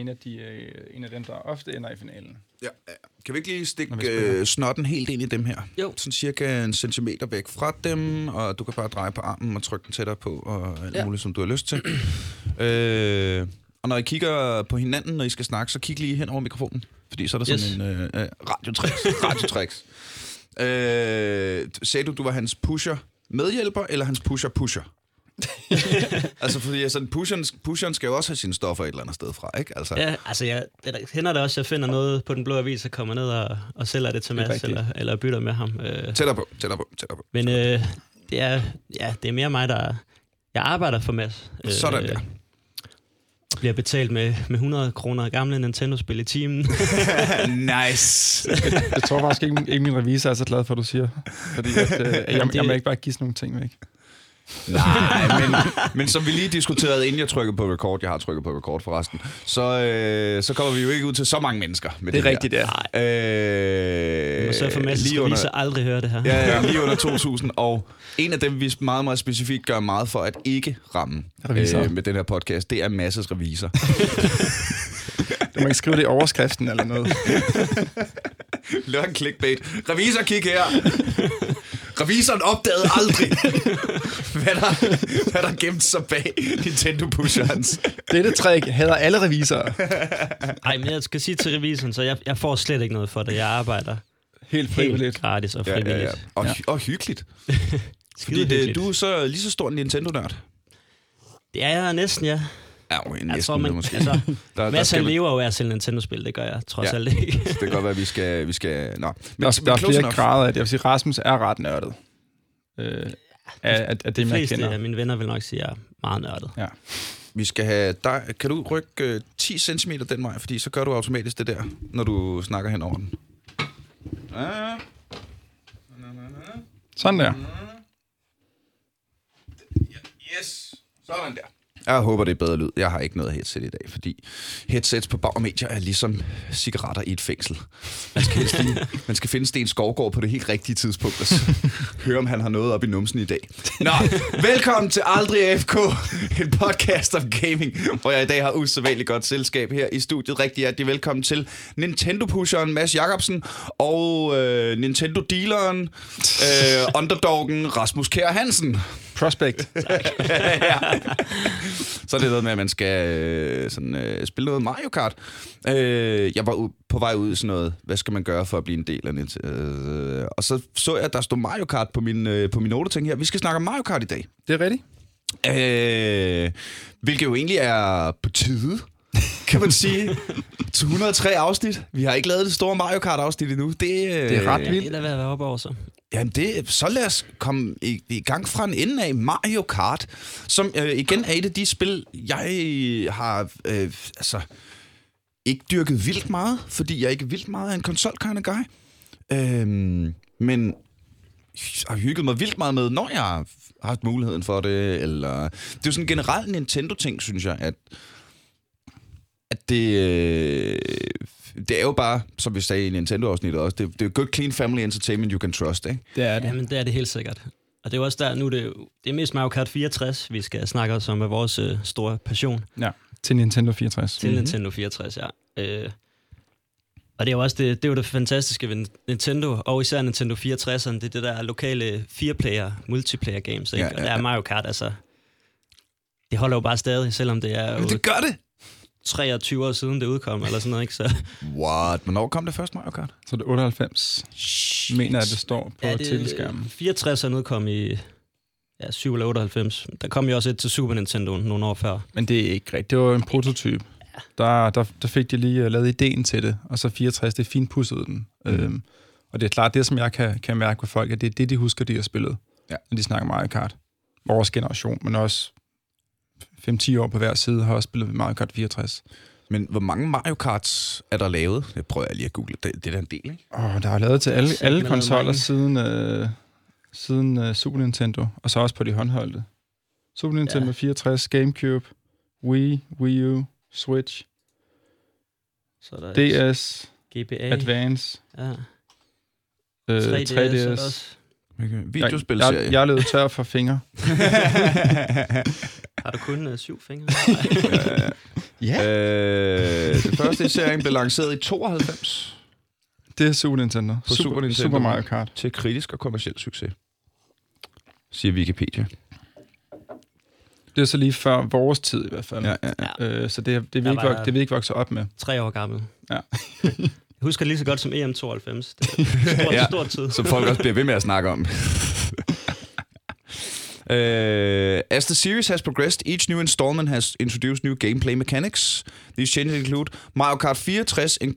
en af, de, øh, en af dem, der ofte ender i finalen. Ja, ja. Kan vi ikke lige stikke øh, snotten helt ind i dem her? Jo. Sådan cirka en centimeter væk fra dem, og du kan bare dreje på armen og trykke den tættere på, og alt ja. Ja. muligt, som du har lyst til. øh, og når I kigger på hinanden, når I skal snakke, så kig lige hen over mikrofonen. Fordi så er der sådan Yes. en øh, øh, radiotricks. radiotricks. øh, sagde du, du var hans pusher medhjælper, eller hans pusher-pusher? altså, fordi altså, pusheren, pusheren skal jo også have sine stoffer et eller andet sted fra, ikke? Altså, Ja, altså jeg, det der, hænder det også, at jeg finder noget på den blå avis, og kommer ned og, og sælger det til Det Mads, rigtigt. eller, eller bytter med ham. Øh, Tættere på, tættere på, tættere på. men øh, det, er, ja, det er mere mig, der... Jeg arbejder for Mads. Øh, Sådan der. Bliver betalt med, med 100 kroner gamle Nintendo-spil i timen. nice. Jeg tror faktisk ikke, ikke min revisor er så glad for, at du siger. Fordi at, øh, jeg, jeg må ikke bare give sådan nogle ting væk. Nej, men, men som vi lige diskuterede, inden jeg trykkede på record, jeg har trykket på record forresten, så, øh, så kommer vi jo ikke ud til så mange mennesker med det, Det er rigtigt, ja. Øh, så for Mads lige under, aldrig høre det her. ja, ja, lige under 2.000, og en af dem, vi meget, meget specifikt gør meget for at ikke ramme Revisor. øh, med den her podcast, det er Masses revisor. Du må ikke skrive det i overskriften eller noget. Lør en clickbait. Revisor, kig her. Revisoren opdagede aldrig, hvad der, hvad der gemte sig bag Nintendo-pusherens. Dette trick hader alle revisorer. Ej, men jeg skal sige til revisoren, så jeg, jeg får slet ikke noget for det. Jeg arbejder Helt frivilligt. helt gratis og Ja, frivilligt. ja, ja. Og, Ja. og hyggeligt. Fordi det, hyggeligt. du er så lige så stor en Nintendo-nørd. Det er jeg næsten, ja. Ja, okay, næsten Jeg tror, man, måske. altså, der, der Mads skal han vi- lever jo af at sælge Nintendo-spil, det gør jeg trods Ja. alt ikke. Det kan godt være, at vi skal... Vi skal nå. Men, Der, er- der er flere enough. grader af det. Jeg vil sige, Rasmus er ret nørdet. Øh, af, af, af De dem, jeg fleste kender. af mine venner vil nok sige, at jeg er meget nørdet. Ja. Vi skal have... Der, kan du rykke øh, 10 cm den vej? Fordi så gør du automatisk det der, når du snakker hen over den. Ah. Sådan der. Yes. Sådan der. Jeg håber, det er bedre lyd. Jeg har ikke noget headset i dag, fordi headsets på Bauer Media er ligesom cigaretter i et fængsel. Man skal, helst lige, man skal finde Sten Skovgaard på det helt rigtige tidspunkt og så høre, om han har noget op i numsen i dag. Nå, velkommen til Aldrig AFK, en podcast om gaming, hvor jeg i dag har usædvanligt godt selskab her i studiet. Rigtig hjertelig velkommen til Nintendo-pusheren Mads Jacobsen og øh, Nintendo-dealeren, øh, underdoggen Rasmus Kjær Hansen. Prospect. ja. Så er det noget med, at man skal øh, sådan, øh, spille noget Mario Kart. Øh, jeg var ud, på vej ud i sådan noget, hvad skal man gøre for at blive en del af det? Øh, og så så jeg, at der stod Mario Kart på min, øh, på min note her. Vi skal snakke om Mario Kart i dag. Det er rigtigt. Øh, hvilket jo egentlig er på tide, kan man sige. Til 103 afsnit. Vi har ikke lavet det store Mario Kart afsnit endnu. Det, øh, Det er ret Ja, vildt. det er ved at være oppe over så. Jamen, det, så lad os komme i, i gang fra en ende af Mario Kart, som øh, igen er et af de spil, jeg har øh, altså, ikke dyrket vildt meget, fordi jeg ikke er vildt meget af en konsol kind of guy. Øhm, men har hygget mig vildt meget med, når jeg har haft muligheden for det. Eller... Det er jo sådan en generel Nintendo-ting, synes jeg, at det, øh, det er jo bare, som vi sagde i Nintendo-afsnittet også, det, det er good, clean family entertainment you can trust, ikke? Det er det. Jamen, det er det helt sikkert. Og det er jo også der, nu det, det er mest Mario Kart 64, vi skal snakke os om, er vores øh, store passion Ja. Til Nintendo 64. til mm-hmm. Nintendo 64, ja. Øh, og det er jo også det, det, er jo det fantastiske ved Nintendo, og især Nintendo 64'eren, det er det der lokale fire-player, multiplayer games, ikke? Ja, Ja, ja, og der er Mario Kart, altså, det holder jo bare stadig, selvom det er Men jo det gør det! 23 år siden, det udkom, eller sådan noget, ikke? Så, What? Hvornår kom det først, Mario Kart? Så det er 98. Mener jeg, det står på ja, tilskærmen. 64'eren udkom i ja, 7 eller 98. Der kom jo også et til Super Nintendo nogle år før. Men det er ikke rigtigt. Det var en prototype. Der, der, der fik de lige uh, lavet ideen til det, og så 64, det er fint pusset den. Mm. Øhm, og det er klart, det som jeg kan, kan mærke på folk, at det er det, de husker, de har spillet, Ja. når de snakker Mario Kart. Vores generation, men også 5-10 år på hver side har også spillet Mario Kart 64. Men hvor mange Mario Karts er der lavet? Det prøver jeg lige at google. Det, det er da en del, ikke? Og der er lavet til alle, alle konsoller siden, øh, siden øh, Super Nintendo, og så også på de håndholdte. Super Nintendo Ja. 64, Gamecube, Wii, Wii U, Switch, Så er der DS, GBA. Advance, Ja. øh, 3DS, 3DS. Er der 3DS. også. Okay. Jeg, Videospilserie. jeg, jeg er løbet tør for fingre. Har du kun uh, syv fingre? Ja. Øh, det første i serien blev lanceret i 92 Det er Super Nintendo. På Super Nintendo. Super Mario Kart. til kritisk og kommersiel succes, siger Wikipedia. Det er så lige før vores tid i hvert fald. Ja, ja, ja. Øh, så det, det, vil Jeg ikke, var- vok- det vil ikke vokse op med. Tre år gammel. Ja. Jeg husker lige så godt som EM92. Det er stort, Ja. ja. stort tid. Som folk også bliver ved med at snakke om. Uh, as the series has progressed, each new installment has introduced new gameplay mechanics. These changes include Mario Kart 64 in-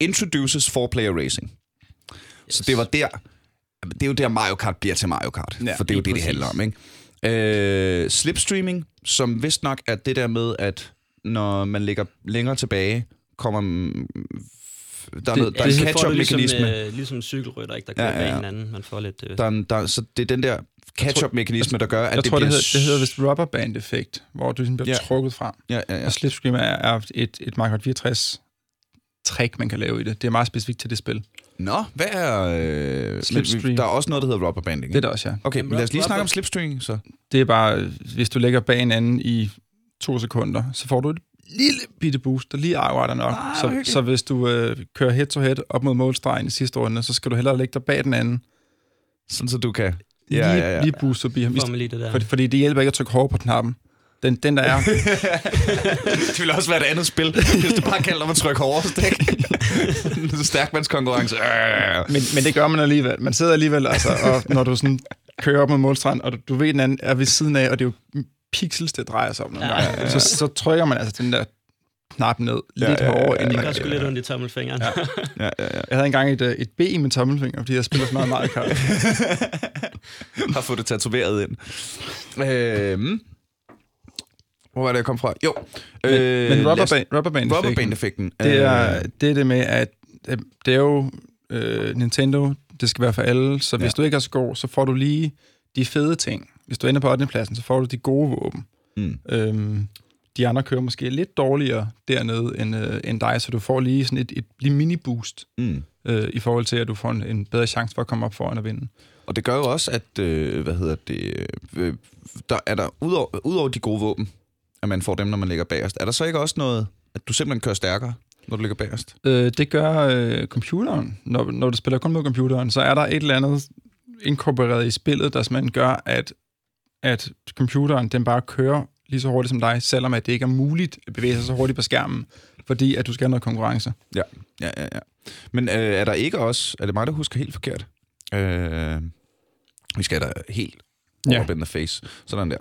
introduces four-player racing. Yes. Så det var der, det er jo der Mario Kart bliver til Mario Kart, ja, for det er jo det, det handler om, ikke? Uh, slipstreaming, som vist nok er det der med, at når man ligger længere tilbage, kommer... mm, Der er, Det- noget, der er en catch-up-mekanisme. Ligesom, øh, ligesom cykelrytter, ikke? der kører Ja, ja, ja, hinanden. Man får lidt... Øh, Der, er der, så det er den der catch-up-mekanisme, der gør, at Jeg det tror, det bliver... hedder, det hedder vist rubberband-effekt, hvor du sådan bliver Ja. trukket frem. Ja, ja, Ja. Og Slipstream er, er et, et Mario Kart 64 trick, man kan lave i det. Det er meget specifikt til det spil. Nå, hvad er... Øh, Slipstream. der er også noget, der hedder rubberbanding. Det er der også, ja. Okay, men lad os lige rubber- snakke om slipstreaming, så. Det er bare, hvis du lægger bag en anden i to sekunder, så får du et lille bitte boost, der lige akkurat er nok. Ah, så, så hvis du øh, kører head-to-head op mod målstregen i sidste runde, så skal du hellere lægge dig bag den anden. Sådan, så du kan... Lige, Ja, ja, ja. lige boost forbi ham. lige det der. Fordi, fordi det hjælper ikke at trykke hårdt på knappen. Den, den der er, det ville også være et andet spil, hvis du bare kalder mig tryk hårdest, ikke? Stærkmandskonkurrence. Men, men det gør man alligevel. Man sidder alligevel, altså, og når du sådan kører op mod målstregen, og du, du ved, den anden er ved siden af, og det er jo pixels, det drejer sig om ja, Så, så trykker man altså den der knap ned Ja, lidt ja, ja, hårdere, ja, end Det man gør sgu lidt ondt i tommelfingeren. Ja. Ja, ja, ja. Jeg havde engang et, øh, et B i min tommelfinger, fordi jeg spiller så meget Mario Kart. Har fået det tatoveret ind. Øh, hvor var det, jeg kom fra? Jo. Men, øh, men rubberband, rubberband, Rubberband-effekten. det er, Øh, det er det med, at det er jo øh, Nintendo, det skal være for alle, så hvis Ja. du ikke er så god, så får du lige de fede ting. Hvis du ender på 8. pladsen, så får du de gode våben. mm. Øhm, de andre kører måske lidt dårligere dernede end, øh, end dig, så du får lige sådan et, et lige mini-boost Mm. øh, i forhold til, at du får en, en bedre chance for at komme op foran og vinde. Og det gør jo også, at, øh, hvad hedder det, øh, der er der, udover, udover de gode våben, at man får dem, når man ligger bagerst, er der så ikke også noget, at du simpelthen kører stærkere, når du ligger bagerst? Øh, det gør øh, computeren. Når, når du spiller kun med computeren, så er der et eller andet inkorporeret i spillet, der simpelthen gør, at, at computeren den bare kører lige så hurtigt som dig, selvom at det ikke er muligt at bevæge sig så hurtigt på skærmen, fordi at du skal have noget konkurrence. Ja, ja, ja. ja. Men øh, er der ikke også, er det mig, der husker helt forkert? Øh, vi skal da helt over in the face. Sådan der.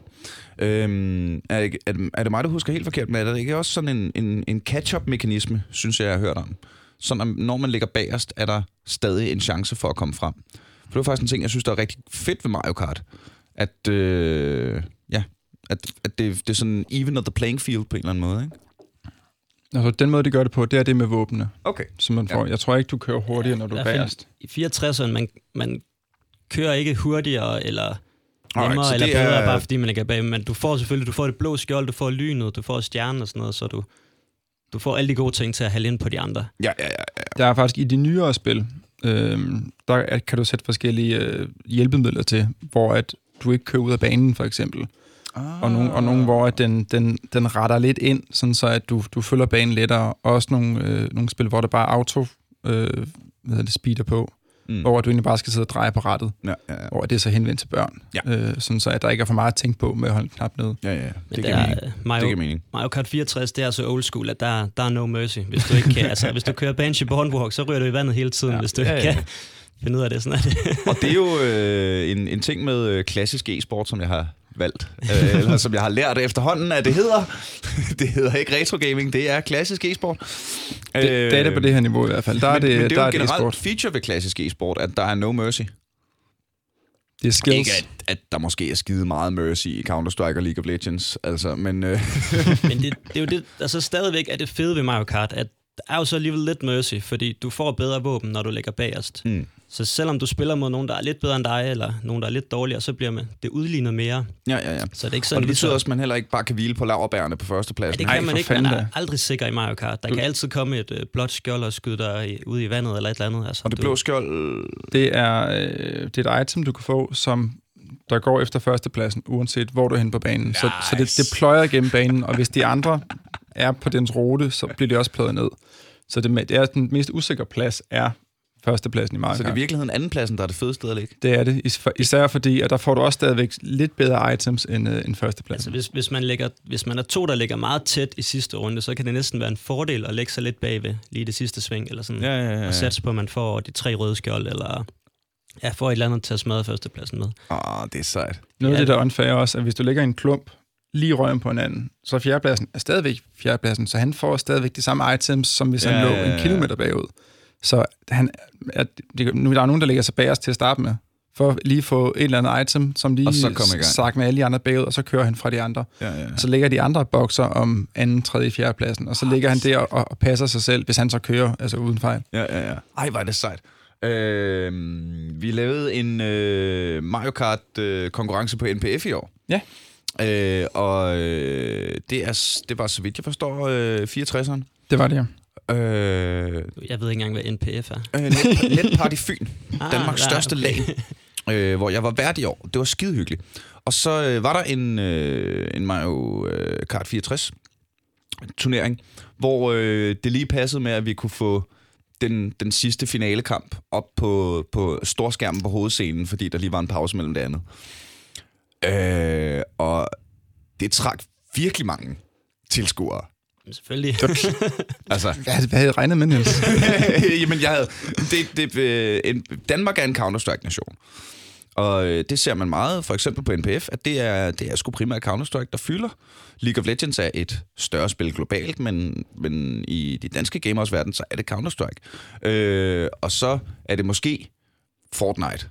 Øhm, er, ikke- er, det- er det mig, der husker helt forkert, men er der ikke også sådan en, en, en catch-up-mekanisme, synes jeg, jeg har hørt om? Sådan, at når man ligger bagerst, er der stadig en chance for at komme frem. For det var faktisk en ting, jeg synes, der er rigtig fedt ved Mario Kart. At, øh, ja, at, at det, det er sådan even of the playing field på en eller anden måde, ikke? Altså, den måde, de gør det på, det er det med våbnene, Okay. som man får. Jeg tror ikke, du kører hurtigere, når du er bagerst. I 64'eren, man, man kører ikke hurtigere eller Alright, nemmere så eller bedre, er- bare fordi man ligger bag. Men du får selvfølgelig du får det blå skjold, du får lynet, du får stjernen og sådan noget, så du, du får alle de gode ting til at halde ind på de andre. Ja, ja, ja. ja. Der er faktisk i de nyere spil, øh, der er- kan du sætte forskellige øh, hjælpemidler til, hvor at du ikke kører ud af banen, for eksempel. Ah. Og nogle, og nogle hvor at den, den, den retter lidt ind, sådan så at du, du følger banen lettere. Også nogle, øh, nogle spil, hvor der bare auto øh, hvad det, speeder på, Mm. hvor du egentlig bare skal sidde og dreje på rettet, Ja, ja, ja. hvor det er så henvendt til børn. Ja. Øh, sådan så at der ikke er for meget at tænke på med at holde en knap ned. ja, ja. Det det giver mening. er, Det Mario, giver mening. Mario Kart 64, det er så old school, at der, der er no mercy. Hvis du ikke kan, altså, hvis du kører Banshee Bornwalk, så ryger du i vandet hele tiden, Ja. ja. hvis du Ja, ikke ja. kan finde ud af det. Sådan er det. Og det er jo øh, en, en ting med øh, klassisk e-sport, som jeg har valgt, øh, eller som jeg har lært efterhånden, at det hedder. det hedder ikke retro gaming, det er klassisk e-sport. Det, det er det på det her niveau i hvert fald. Der er men, det, men det der er jo er et det generelt e-sport. feature ved klassisk e-sport, at der er no mercy. Det er skills. Ikke at, at der måske er skide meget mercy i Counter-Strike og League of Legends, altså, men øh, Men det, det er jo det, altså stadigvæk er det fede ved Mario Kart, at der er jo så alligevel lidt mercy, fordi du får bedre våben, når du ligger bagerst. mm. Så selvom du spiller mod nogen, der er lidt bedre end dig, eller nogen, der er lidt dårligere, så bliver man det udlignet mere. ja, ja, ja. Så det er ikke Og sådan, det lige betyder så- også, at man heller ikke bare kan hvile på laverbærene på Ja, førstepladsen. det Nej, kan man for ikke, man er da. aldrig sikker i Mario Kart. Der Du- kan altid komme et øh, blåt skjold og skyde dig i- ud i vandet eller et eller andet. Altså, Og det du- blå skjold... Det er, øh, det er et item, du kan få, som der går efter førstepladsen, uanset hvor du er henne på banen. Så, så det, Nice. det pløjer gennem banen, og hvis de andre er på dens rute, så bliver det også pløjet ned. Så det, det er den mest usikre plads er førstepladsen i Mario Så det er i virkeligheden andenpladsen, der er det fede sted at ligge. Det er det, is- især fordi, at der får du også stadigvæk lidt bedre items end, øh, end Altså, førstepladsen. hvis, hvis, man lægger, hvis man er to, der ligger meget tæt i sidste runde, så kan det næsten være en fordel at lægge sig lidt bagved lige det sidste sving, eller sådan, Ja, ja, ja. og satse på, at man får de tre røde skjold, eller ja, får et eller andet til at smadre førstepladsen med. Åh, oh, det er sejt. Noget af Ja. det, der er unfair også, at hvis du lægger en klump lige røven på hinanden, så er fjerdepladsen er stadigvæk fjerdepladsen, så han får stadigvæk de samme items, som hvis han Ja, lå ja, ja. en kilometer bagud. Så han, det, nu der er nogen, der ligger sig bagerst til at starte med, for lige at få et eller andet item, som lige sagt med alle de andre bagud, og så kører han fra de andre. Ja, ja. Så ligger de andre bokser om anden, tredje, fjerde pladsen, og så ligger han der og, og passer sig selv, hvis han så kører, altså uden fejl. Ja, ja, ja. Ej, er det sejt. Øh, vi lavede en øh, Mario Kart øh, konkurrence på NPF i år. Ja. Øh, og øh, det, er, det var, så vidt jeg forstår, øh, 64'eren. Det var det, ja. Øh, Jeg ved ikke engang, hvad NPF er. øh, Net, Netparty Fyn, Ah, Danmarks der- største okay. lag, øh, hvor jeg var vært i år. Det var skide hyggeligt. Og så øh, var der en, øh, en Mario øh, Kart 64 turnering, hvor øh, det lige passede med, at vi kunne få den, den sidste finalekamp op på, på storskærmen på hovedscenen, fordi der lige var en pause mellem det andet. Øh, og det trak virkelig mange tilskuere. Selvfølgelig. Altså, Hvad havde- hvad havde jeg regnet med, Niels? Jamen, jeg havde... Det, det, øh, en, Danmark er en Counter-Strike-nation. Og øh, det ser man meget, for eksempel på NPF, at det er, det er sgu primært Counter-Strike, der fylder. League of Legends er et større spil globalt, men, men i de danske gamers verden, så er det Counter-Strike. Øh, og så er det måske Fortnite.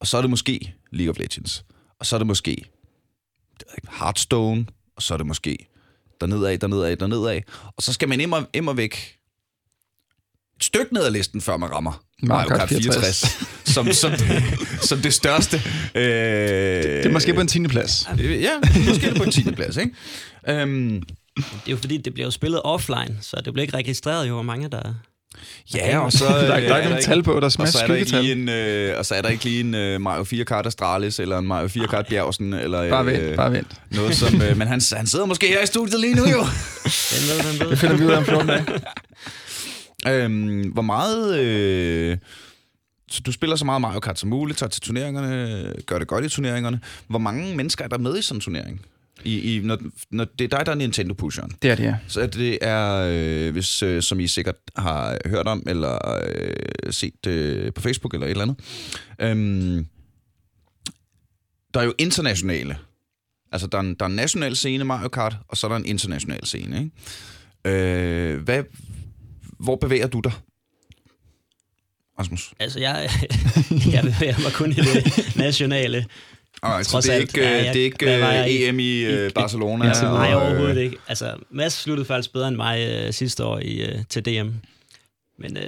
Og så er det måske League of Legends. Og så er det måske det ikke, Hearthstone. Og så er det måske dernedad, dernedad, dernedad. Og så skal man immer, immer væk et stykke ned ad listen, før man rammer Mario Kart 64, som, som, det, som det største. Øh, Det er måske på en 10. plads. Ja, måske er det på en 10. plads, ikke? Øhm, Det er jo fordi, det bliver jo spillet offline, så det bliver ikke registreret jo, hvor mange der... ja, og så... Der er, der er ikke nogen tal på, der er og smash så er der ikke skyggetal. lige en, øh, og så er der ikke lige en øh, Mario 4 kart Astralis, eller en Mario 4 kart Bjergsen, eller Bare øh, vent, bare vent. noget som... Øh, men han, han sidder måske her i studiet lige nu, jo. Den ved, den ved. Det finder vi ud af om 14 dage. Øhm, hvor meget... Øh, så du spiller så meget Mario Kart som muligt, tager til turneringerne, gør det godt i turneringerne. Hvor mange mennesker er der med i sådan en turnering? I, i, når, når det er dig, der er Nintendo-pusheren. Det er det, ja. Så det er, øh, hvis, øh, som I sikkert har hørt om, eller øh, set øh, på Facebook, eller et eller andet. Øhm, der er jo internationale. Altså, der er, en, der er en national scene, Mario Kart, og så er der en international scene, ikke? Øh, hvad, hvor bevæger du dig? Rasmus? Altså, jeg, jeg bevæger mig kun i det nationale. Alright, så det er ikke, Ja, øh, jeg- det er ikke jeg øh, i- EM i øh, i- Barcelona? Ja, og, Nej, øh, overhovedet ikke. Altså, Mads sluttede faktisk bedre end mig øh, sidste år i, øh, til DM. Men øh,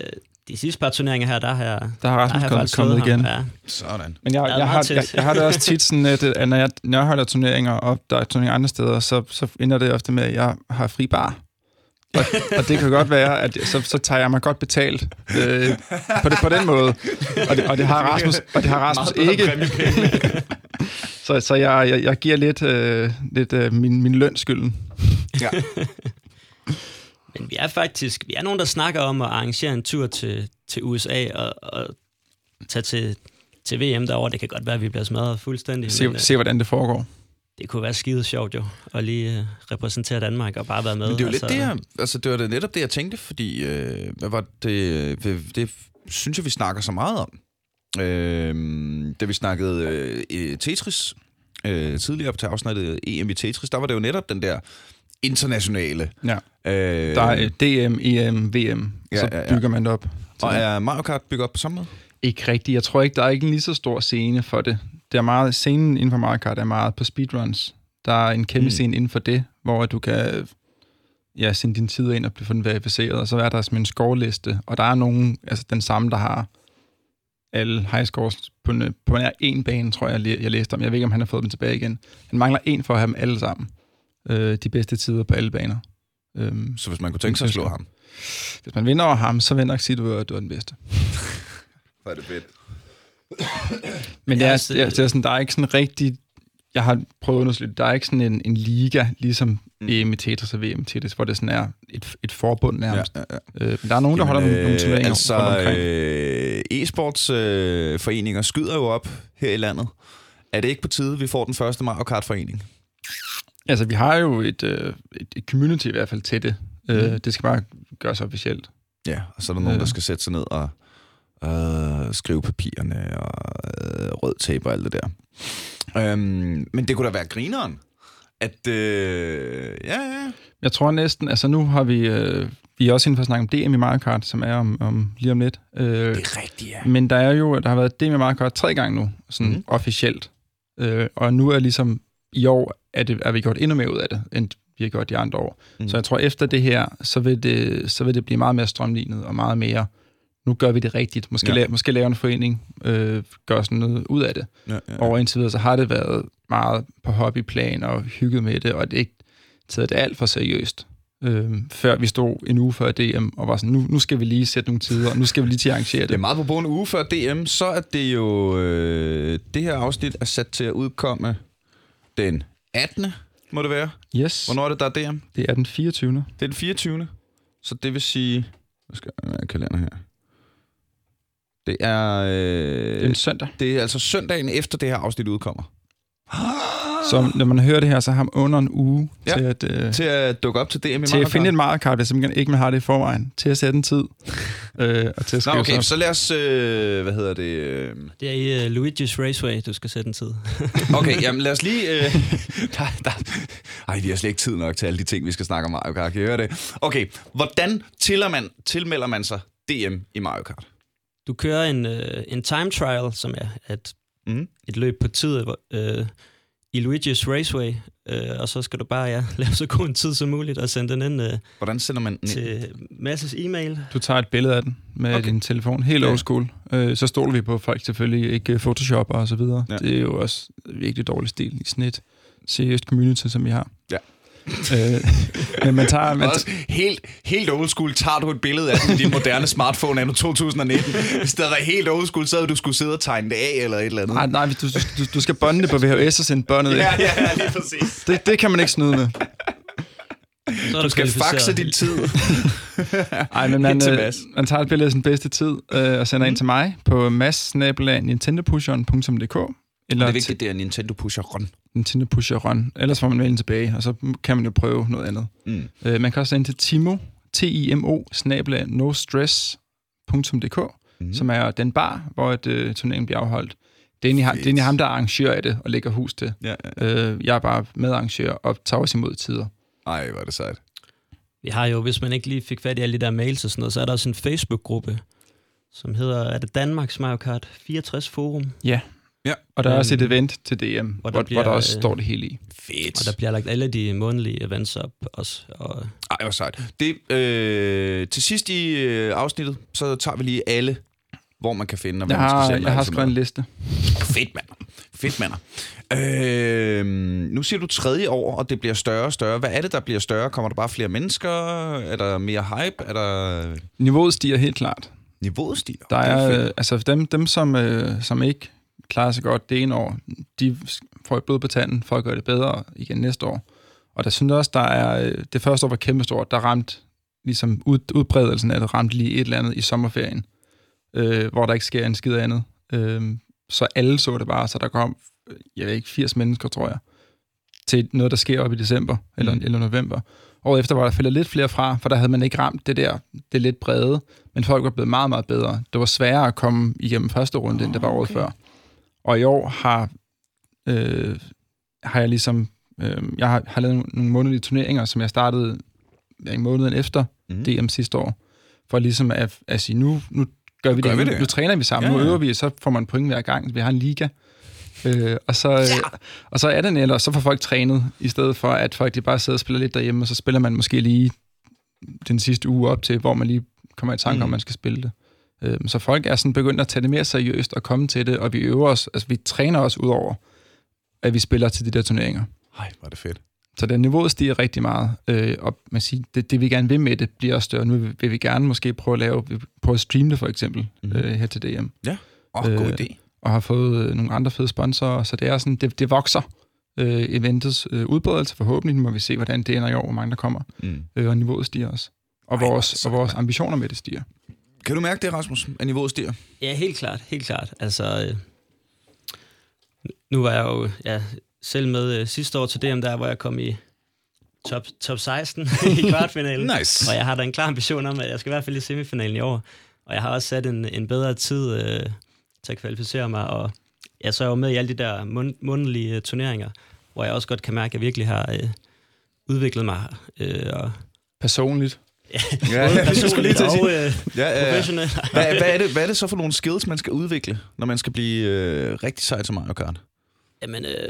de sidste par turneringer her, der har jeg, Der har der Rasmus har jeg kommet, faktisk kommet slået ham. igen. Ja. Sådan. Men jeg, Jeg har, jeg, jeg har det også tit sådan, at, at når, jeg, når jeg holder turneringer, og der er turneringer andre steder, så, så ender det ofte med, at jeg har fri bar. Og, og det kan godt være, at så, så tager jeg mig godt betalt øh, på, det, på den måde. Og det, og det har Rasmus, og det har Rasmus ikke. så så jeg, jeg, jeg giver lidt, øh, lidt øh, min, min løn skylden. Ja. Men vi er faktisk, vi er nogen, der snakker om at arrangere en tur til, til USA og, og tage til, til VM derovre. Det kan godt være, at vi bliver smadret fuldstændig. Se, men, øh, se hvordan det foregår. Det kunne være skide sjovt jo, at lige øh, repræsentere Danmark og bare være med. Men det er jo lidt altså, det, jeg, altså det var da netop det, jeg tænkte, fordi øh, hvad var det, det, det synes jeg, vi snakker så meget om. Øh, da vi snakkede øh, Tetris øh, tidligere på til afsnittet EM i Tetris, der var det jo netop den der internationale. Ja. Øh, Der er øh, DM, EM, VM, Ja, så ja, ja. bygger man det op. og det. er Mario Kart bygget op på samme måde? Ikke rigtigt. Jeg tror ikke, der er ikke en lige så stor scene for det. Der er meget, scenen inden for Mario Kart er meget på speedruns. Der er en kæmpe Mm. scene inden for det, hvor du kan ja, sende dine tider ind og få den verificeret, og så er der sådan en scoreliste, og der er nogen, altså den samme, der har alle high scores på, en, på nær en bane, tror jeg, jeg læste om. Jeg ved ikke, om han har fået dem tilbage igen. Han mangler en for at have dem alle sammen. Øh, de bedste tider på alle baner. Øhm, Så hvis man kunne tænke sig at slå ham. hvis man vinder over ham, så vil jeg nok sige, at du er, du er den bedste. Hvor er det fedt. Men det er, det er, det er sådan, der er ikke sådan rigtig... jeg har prøvet at undersøge, der er ikke sådan en, en liga, ligesom mm. I Tetris og VM Tetris, hvor det sådan er et, et forbund nærmest. Ja, ja, ja. Øh, der er nogen, der holder nogle, nogle turneringer altså, rundt omkring. Øh, e-sportsforeninger øh, skyder jo op her i landet. Er det ikke på tide, vi får den første Mario Kart-forening? Altså, vi har jo et, øh, et, et community i hvert fald til det. Mm. Øh, det skal bare gøres officielt. Ja, og så er der nogen, øh. der skal sætte sig ned og øh, skrive papirerne og øh, rød tape og alt det der. Øhm, men det kunne da være grineren, at... Øh, ja, ja. Jeg tror næsten... Altså, nu har vi... Øh, vi er også inden for at snakke om DM i Mario Kart, som er om, om lige om lidt. Øh, det er rigtigt, ja. Men der er jo... Der har været DM i Mario Kart tre gange nu, sådan mm. officielt. Øh, og nu er ligesom... I år er, det, er vi gjort endnu mere ud af det, end vi har gjort de andre år. Mm. Så jeg tror, efter det her, så vil det, så vil det blive meget mere strømlignet og meget mere nu gør vi det rigtigt. Måske, ja. la- måske lave en forening, øh, gør sådan noget ud af det. Ja, ja, ja. Og indtil videre, så har det været meget på hobbyplan og hygget med det, og det ikke taget det alt for seriøst. Øh, før vi stod en uge før DM og var sådan, nu, nu skal vi lige sætte nogle tider, og nu skal vi lige til at arrangere det. Det er meget på en uge før DM, så er det jo, øh, det her afsnit er sat til at udkomme den 18. må det være. Yes. Hvornår er det, der er DM? Det er den 24. Det er den 24. Så det vil sige, hvad skal jeg kalender her? Det er... Øh, det er en søndag. Det er altså søndagen efter det her afsnit udkommer. Så når man hører det her, så har man under en uge ja, til, at, øh, til at dukke op til DM i Til at finde et Mario hvis man ikke man har det i forvejen. Til at sætte en tid. øh, og til at Nå, okay, så lad os... Øh, hvad hedder det? Øh... Det er i uh, Luigi's Raceway, du skal sætte en tid. okay, jamen lad os lige... Øh, der, der, ej, vi har slet ikke tid nok til alle de ting, vi skal snakke om Mario Kart. Kan I høre det? Okay, hvordan man, tilmelder man sig DM i Mario Kart? Du kører en, øh, en time trial, som er et, mm. et løb på tid øh, i Luigi's Raceway, øh, og så skal du bare ja, lave så god en tid som muligt og sende den ind øh, Hvordan sender man den til Masses e-mail. Du tager et billede af den med okay. din telefon, helt ja. old school. Øh, så stoler vi på folk selvfølgelig, ikke Photoshop og så videre. Ja. Det er jo også virkelig dårlig stil i snit. seriøst community, som vi har. Ja øh, men man tager... Man Også helt, helt old school tager du et billede af din moderne smartphone anno 2019. Hvis det var helt old school, så havde du skulle sidde og tegne det af eller et eller andet. Nej, nej du, du, du skal bonde det på VHS og sende båndet ja, ja, ja, lige præcis. Det, det kan man ikke snyde med. Så du skal faxe din tid. Nej, men man, øh, man tager et billede af sin bedste tid øh, og sender mm. ind til mig på mass-nintendopusheren.dk eller det er vigtigt, det er Nintendo Pusher Run. Nintendo Pusher Run. Ellers får man mailen tilbage, og så kan man jo prøve noget andet. Mm. Øh, man kan også sende til Timo, T-I-M-O, snabla, nostress.dk, mm. som er den bar, hvor et, uh, turneringen bliver afholdt. Det er, egentlig, det er egentlig ham, der arrangerer af det og lægger hus til. Ja, ja, ja. Øh, jeg er bare medarrangør og tager også imod tider. Ej, hvor er det sejt. Vi har jo, hvis man ikke lige fik fat i alle de der mails og sådan noget, så er der også en Facebook-gruppe, som hedder, er det Danmarks Mario Kart 64 Forum? Ja, Ja. Og der er også et øhm, event til DM, hvor der, hvor, bliver, hvor der også øh, står det hele i. Fedt. Og der bliver lagt alle de månedlige events op også. Og... Ej, hvor sejt. Det, øh, til sidst i øh, afsnittet, så tager vi lige alle, hvor man kan finde, og jeg man har, skal Jeg har skrevet en liste. Fedt, mand. Fedt, mand. Øh, nu siger du tredje år, og det bliver større og større. Hvad er det, der bliver større? Kommer der bare flere mennesker? Er der mere hype? Er der... Niveauet stiger helt klart. Niveauet stiger? Der er, er altså dem, dem som, øh, som ikke klarer sig godt det ene år, de får et blod på tanden for at gøre det bedre igen næste år. Og der synes også, der er, øh, det første år var kæmpestort, der ramt ligesom ud, udbredelsen af det ramt lige et eller andet i sommerferien, øh, hvor der ikke sker en skid andet. Øh, så alle så det bare, så der kom, jeg ved ikke, 80 mennesker, tror jeg, til noget, der sker op i december eller, mm. eller november. Året efter var der faldet lidt flere fra, for der havde man ikke ramt det der, det lidt brede, men folk var blevet meget, meget bedre. Det var sværere at komme igennem første runde, oh, end det var året okay. før. Og i år har, øh, har jeg ligesom, øh, jeg har, har lavet nogle månedlige turneringer, som jeg startede en måned efter mm. DM sidste år, for ligesom at, at sige, nu, nu gør vi, gør det, vi det, nu, nu træner vi sammen, ja, ja. nu øver vi, så får man point hver gang, vi har en liga. Øh, og, så, ja. og så er den eller så får folk trænet, i stedet for at folk de bare sidder og spiller lidt derhjemme, og så spiller man måske lige den sidste uge op til, hvor man lige kommer i tanke mm. om, man skal spille det. Øh, så folk er sådan begyndt at tage det mere seriøst og komme til det, og vi øver os, altså vi træner os ud over, at vi spiller til de der turneringer. Ej, hvor er det fedt. Så det niveauet stiger rigtig meget, øh, og man siger, det, det vi gerne vil med det, bliver også større. Nu vil, vi gerne måske prøve at lave, prøve at streame det for eksempel, mm-hmm. øh, her til DM. Ja, åh, oh, god øh, idé. Og har fået øh, nogle andre fede sponsorer, så det er sådan, det, det vokser øh, eventets øh, udbredelse forhåbentlig. Nu må vi se, hvordan det ender i år, hvor mange der kommer. Mm. Øh, og niveauet stiger også. Og, Ej, vores, og vores ambitioner med det stiger. Kan du mærke det, Rasmus, at niveauet stiger? Ja, helt klart, helt klart. Altså, øh, nu var jeg jo ja, selv med øh, sidste år til DM, der hvor jeg kom i top, top 16 i kvartfinalen. Nice. Og jeg har da en klar ambition om, at jeg skal i hvert fald i semifinalen i år. Og jeg har også sat en, en bedre tid øh, til at kvalificere mig, og jeg så er jo med i alle de der mund, mundlige øh, turneringer, hvor jeg også godt kan mærke, at jeg virkelig har øh, udviklet mig. Øh, og Personligt. Ja, både personligt og øh, Ja, ja. Hvad, hvad, er det, hvad er det så for nogle skills, man skal udvikle, når man skal blive øh, rigtig sej til Mario Kart? Jamen, øh,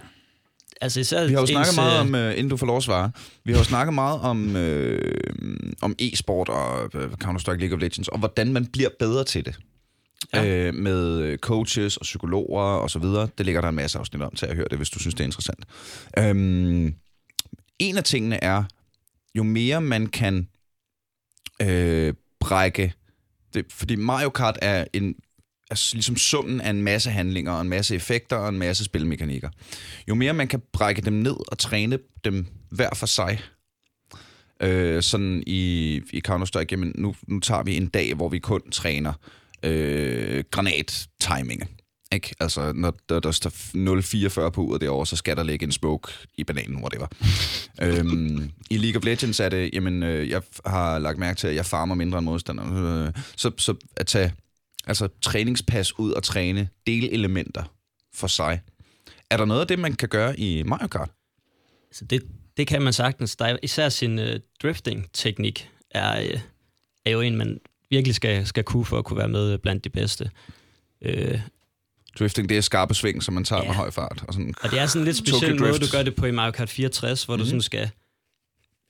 altså især Vi har jo ens, snakket meget øh, om, øh, inden du får lov at svare, vi har jo snakket meget om, øh, om e-sport og øh, Counter-Strike League of Legends, og hvordan man bliver bedre til det. Ja. Ja. Øh, med coaches og psykologer og så videre. Det ligger der en masse afsnit om til at høre det, hvis du synes, det er interessant. Øhm, en af tingene er, jo mere man kan øh, brække... Det, fordi Mario Kart er en er ligesom summen af en masse handlinger, og en masse effekter og en masse spilmekanikker. Jo mere man kan brække dem ned og træne dem hver for sig, øh, sådan i, i Counter-Strike, jamen nu, nu tager vi en dag, hvor vi kun træner øh, granat-timing. Ikke? Altså, når der, der står 0,44 på uret derovre, så skal der ligge en smoke i bananen, hvor det var. øhm, I League of Legends er det, jamen, øh, jeg har lagt mærke til, at jeg farmer mindre end modstanderen. Øh, så, så at tage altså, træningspas ud og træne delelementer for sig. Er der noget af det, man kan gøre i Mario Kart? Så det, det kan man sagtens. Der er især sin øh, drifting-teknik er, øh, er jo en, man virkelig skal, skal kunne for at kunne være med blandt de bedste. Øh, Drifting, det er skarpe sving, som man tager Ja. med høj fart. Og sådan. og det er sådan en lidt speciel måde, Drift. du gør det på i Mario Kart 64, hvor mm. du Mhm. sådan skal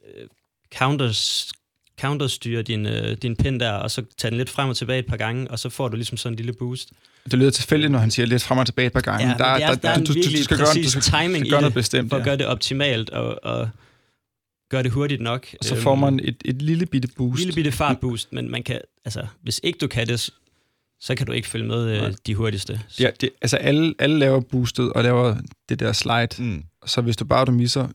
øh, counters, counterstyre din, øh, din pin der, og så tage den lidt frem og tilbage et par gange, og så får du ligesom sådan en lille boost. Det lyder tilfældigt, når han siger lidt frem og tilbage et par gange. Ja, det er, der, er en du, du, du virkelig skal gøre, du præcis skal, timing skal gøre noget det, bestemt. for Ja. at gøre det optimalt og, og gøre det hurtigt nok. Og så Øhm, får man et, et lille bitte boost. lille bitte fartboost, men man kan, altså, hvis ikke du kan det, så kan du ikke følge med øh, de hurtigste. Så, Ja, det, altså alle, alle laver boostet og laver det der slide. Mm. Så hvis du bare du misser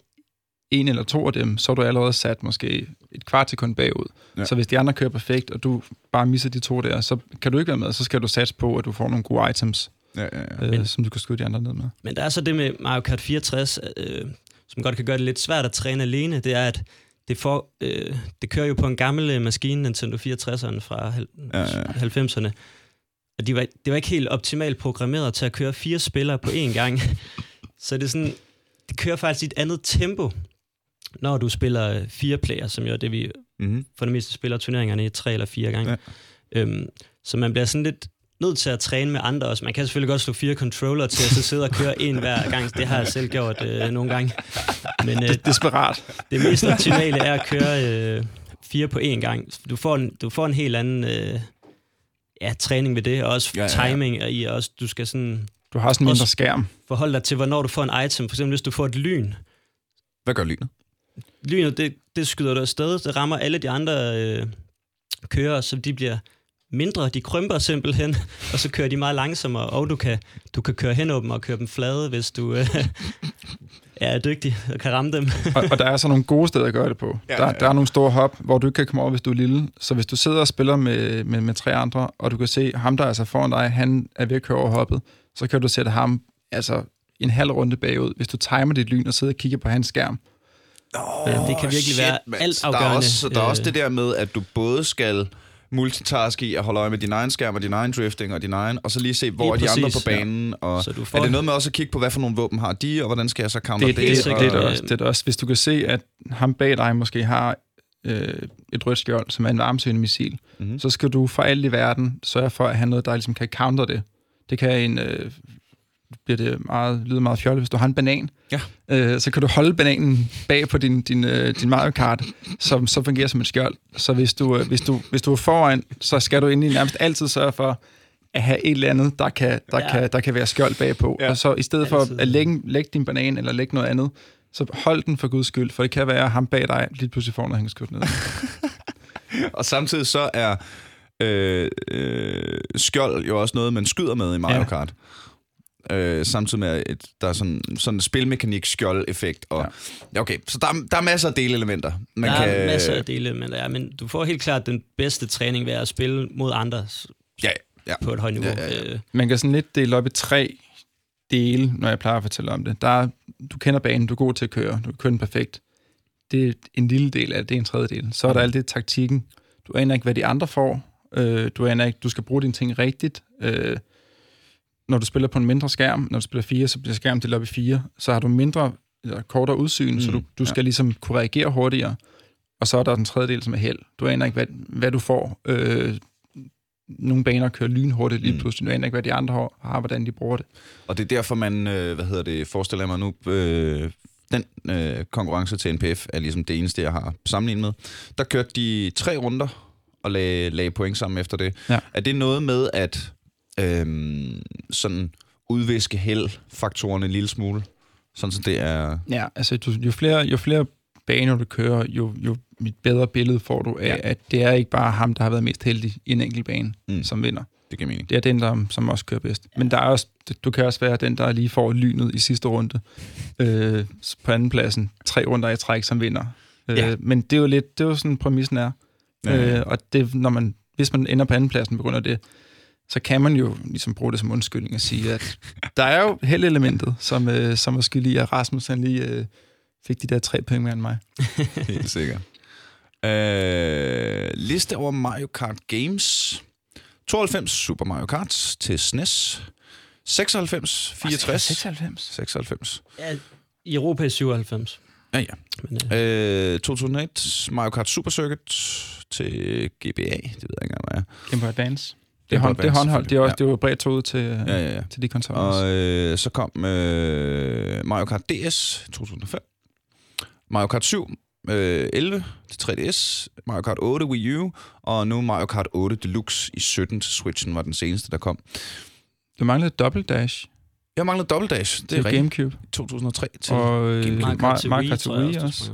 en eller to af dem, så er du allerede sat måske et kvart sekund bagud. Ja. Ja. Så hvis de andre kører perfekt, og du bare misser de to der, så kan du ikke være med. Så skal du satse på, at du får nogle gode items, Ja, ja, ja. øh, som du kan skyde de andre ned med. Men der er så det med Mario Kart 64, øh, som godt kan gøre det lidt svært at træne alene, det er, at det, får, øh, det kører jo på en gammel øh, maskine, Nintendo 64'eren fra hal- Ja, ja. 90'erne. Og de var, det var ikke helt optimalt programmeret til at køre fire spillere på én gang. så det er sådan, det kører faktisk i et andet tempo, når du spiller fire player, som jo er det, vi Mm-hmm. for det meste spiller turneringerne i tre eller fire gange. Ja. Øhm, så man bliver sådan lidt nødt til at træne med andre også. Man kan selvfølgelig godt slå fire controller til at så sidde og køre en hver gang. Det har jeg selv gjort øh, nogle gange. Men øh, Desperat. det mest optimale er at køre øh, fire på én gang. Du får en, du får en helt anden øh, ja, træning ved det, og også Ja, ja, ja, timing, og i også, du skal sådan Du har sådan en mindre skærm. forholde dig til, hvornår du får en item. For eksempel, hvis du får et lyn. Hvad gør lynet? Lynet, det, det skyder du afsted. Det rammer alle de andre øh, kører, så de bliver mindre. De krymper simpelthen, og så kører de meget langsommere. Og du kan, du kan køre hen over dem og køre dem flade, hvis du øh, er dygtig og kan ramme dem. Og, og der er så nogle gode steder at gøre det på. Ja, der, ja, der er nogle store hop, hvor du ikke kan komme over, hvis du er lille. Så hvis du sidder og spiller med, med, med tre andre, og du kan se, ham der er altså foran dig, han er ved at køre over hoppet, så kan du sætte ham altså en halv runde bagud, hvis du timer dit lyn og sidder og kigger på hans skærm. Oh, det kan virkelig være Der er også, så der er også øh, det der med, at du både skal multitaske i at holde øje med din egen skærm og din egen drifting og din egen, og så lige se, hvor Lige er de andre præcis, på banen, og Så du får er det noget med også at kigge på, hvad for nogle våben har de, og hvordan skal jeg så counter Det, det? det, det, sikkert, det, er også, det er også. Hvis du kan se, at ham bag dig måske har øh, et rødt skjold, som er en varmesøgende missil, Mhm. mm-hmm. så skal du for alt i verden sørge for at have noget, der ligesom kan counter det. Det kan en... Øh, bliver det meget, lyder meget fjollet, hvis du har en banan, Ja. øh, så kan du holde bananen bag på din, din, øh, din Mario Kart, som så fungerer som et skjold. Så hvis du, øh, hvis, du, hvis du er foran, så skal du egentlig nærmest altid sørge for at have et eller andet, der kan, der Ja. kan, der kan være skjold bagpå. Ja. Og så i stedet for Altid. at lægge, lægge din banan eller lægge noget andet, så hold den for guds skyld, for det kan være, at ham bag dig lige pludselig får noget hængeskudt ned. Og samtidig så er øh, øh, skjold jo også noget, man skyder med i Mario Ja. Øh, samtidig med, at der er sådan, sådan en spilmekanik skjold-effekt. Og, Ja. Okay, så der, er- der er masser af delelementer. Man der kan, er masser af dele, men, ja, men du får helt klart den bedste træning ved at spille mod andre Ja, ja. på et højt niveau. Ja, ja, ja. Øh, Man kan sådan lidt dele op i tre dele, når jeg plejer at fortælle om det. Der er, du kender banen, du er god til at køre, du kan køre den perfekt. Det er en lille del af det, det er en tredjedel. Så er der alt det taktikken. Du aner ikke, hvad de andre får. Øh, du aner ikke, du skal bruge dine ting rigtigt. Øh, når du spiller på en mindre skærm, når du spiller fire, så bliver skærmen delt op i fire. Så har du mindre, eller kortere udsyn, mm, så du, du skal ja. ligesom kunne reagere hurtigere. Og så er der den tredje del, som er held. Du aner ikke, hvad, hvad du får. Øh, nogle baner kører lynhurtigt lige pludselig. Du aner ikke, hvad de andre har, har hvordan de bruger det. Og det er derfor, man, øh, hvad hedder det, forestiller jeg mig nu, øh, den øh, konkurrence til NPF er ligesom det eneste, jeg har sammenlignet med. Der kørte de tre runder og lagde, lagde point sammen efter det. Ja. Er det noget med at øh, sådan udviske held-faktorerne en lille smule? Sådan så det er... Ja, altså du, jo, flere, jo flere baner du kører, jo, jo et bedre billede får du af, ja. At det er ikke bare ham, der har været mest heldig i en enkelt bane, mm. Som vinder. Det giver mening. Det er den, der, som også kører bedst. Men der er også, du kan også være den, der lige får lynet i sidste runde øh, på anden pladsen. Tre runder i træk, som vinder. Øh, Ja. Men det er jo lidt, det er jo sådan, præmissen er. Ja. Øh, og det, når man, hvis man ender på anden pladsen på grund af det, så kan man jo ligesom bruge det som undskyldning og sige, at der er jo heldelementet, som, øh, som er skyld i, at Rasmus han lige øh, fik de der tre point mere end mig. Helt sikkert. Øh, liste over Mario Kart Games. 92 Super Mario Kart til SNES. 96, 64. 96. 96. ja, I Europa er 97. Ja, ja. Men, øh, Øh, 2001 Mario Kart Super Circuit til GBA. Det ved jeg ikke engang, hvad er. Game Boy Advance. Det er, hånd, det er håndholdt. Det er, også, selvfølgelig. det jo bredt ud til, ja, Ja, ja, ja. til de konsoller. Og øh, så kom øh, Mario Kart DS 2005. Mario Kart 7 øh, 11 til 3DS. Mario Kart 8 Wii U. Og nu Mario Kart 8 Deluxe i 17 til Switchen var den seneste, der kom. Du manglede Double Dash Jeg manglede Double Dash. Det til er rigtigt. Gamecube. 2003 til Og øh, Game Mario Kart til Mario Wii, Kart til Wii også, det også.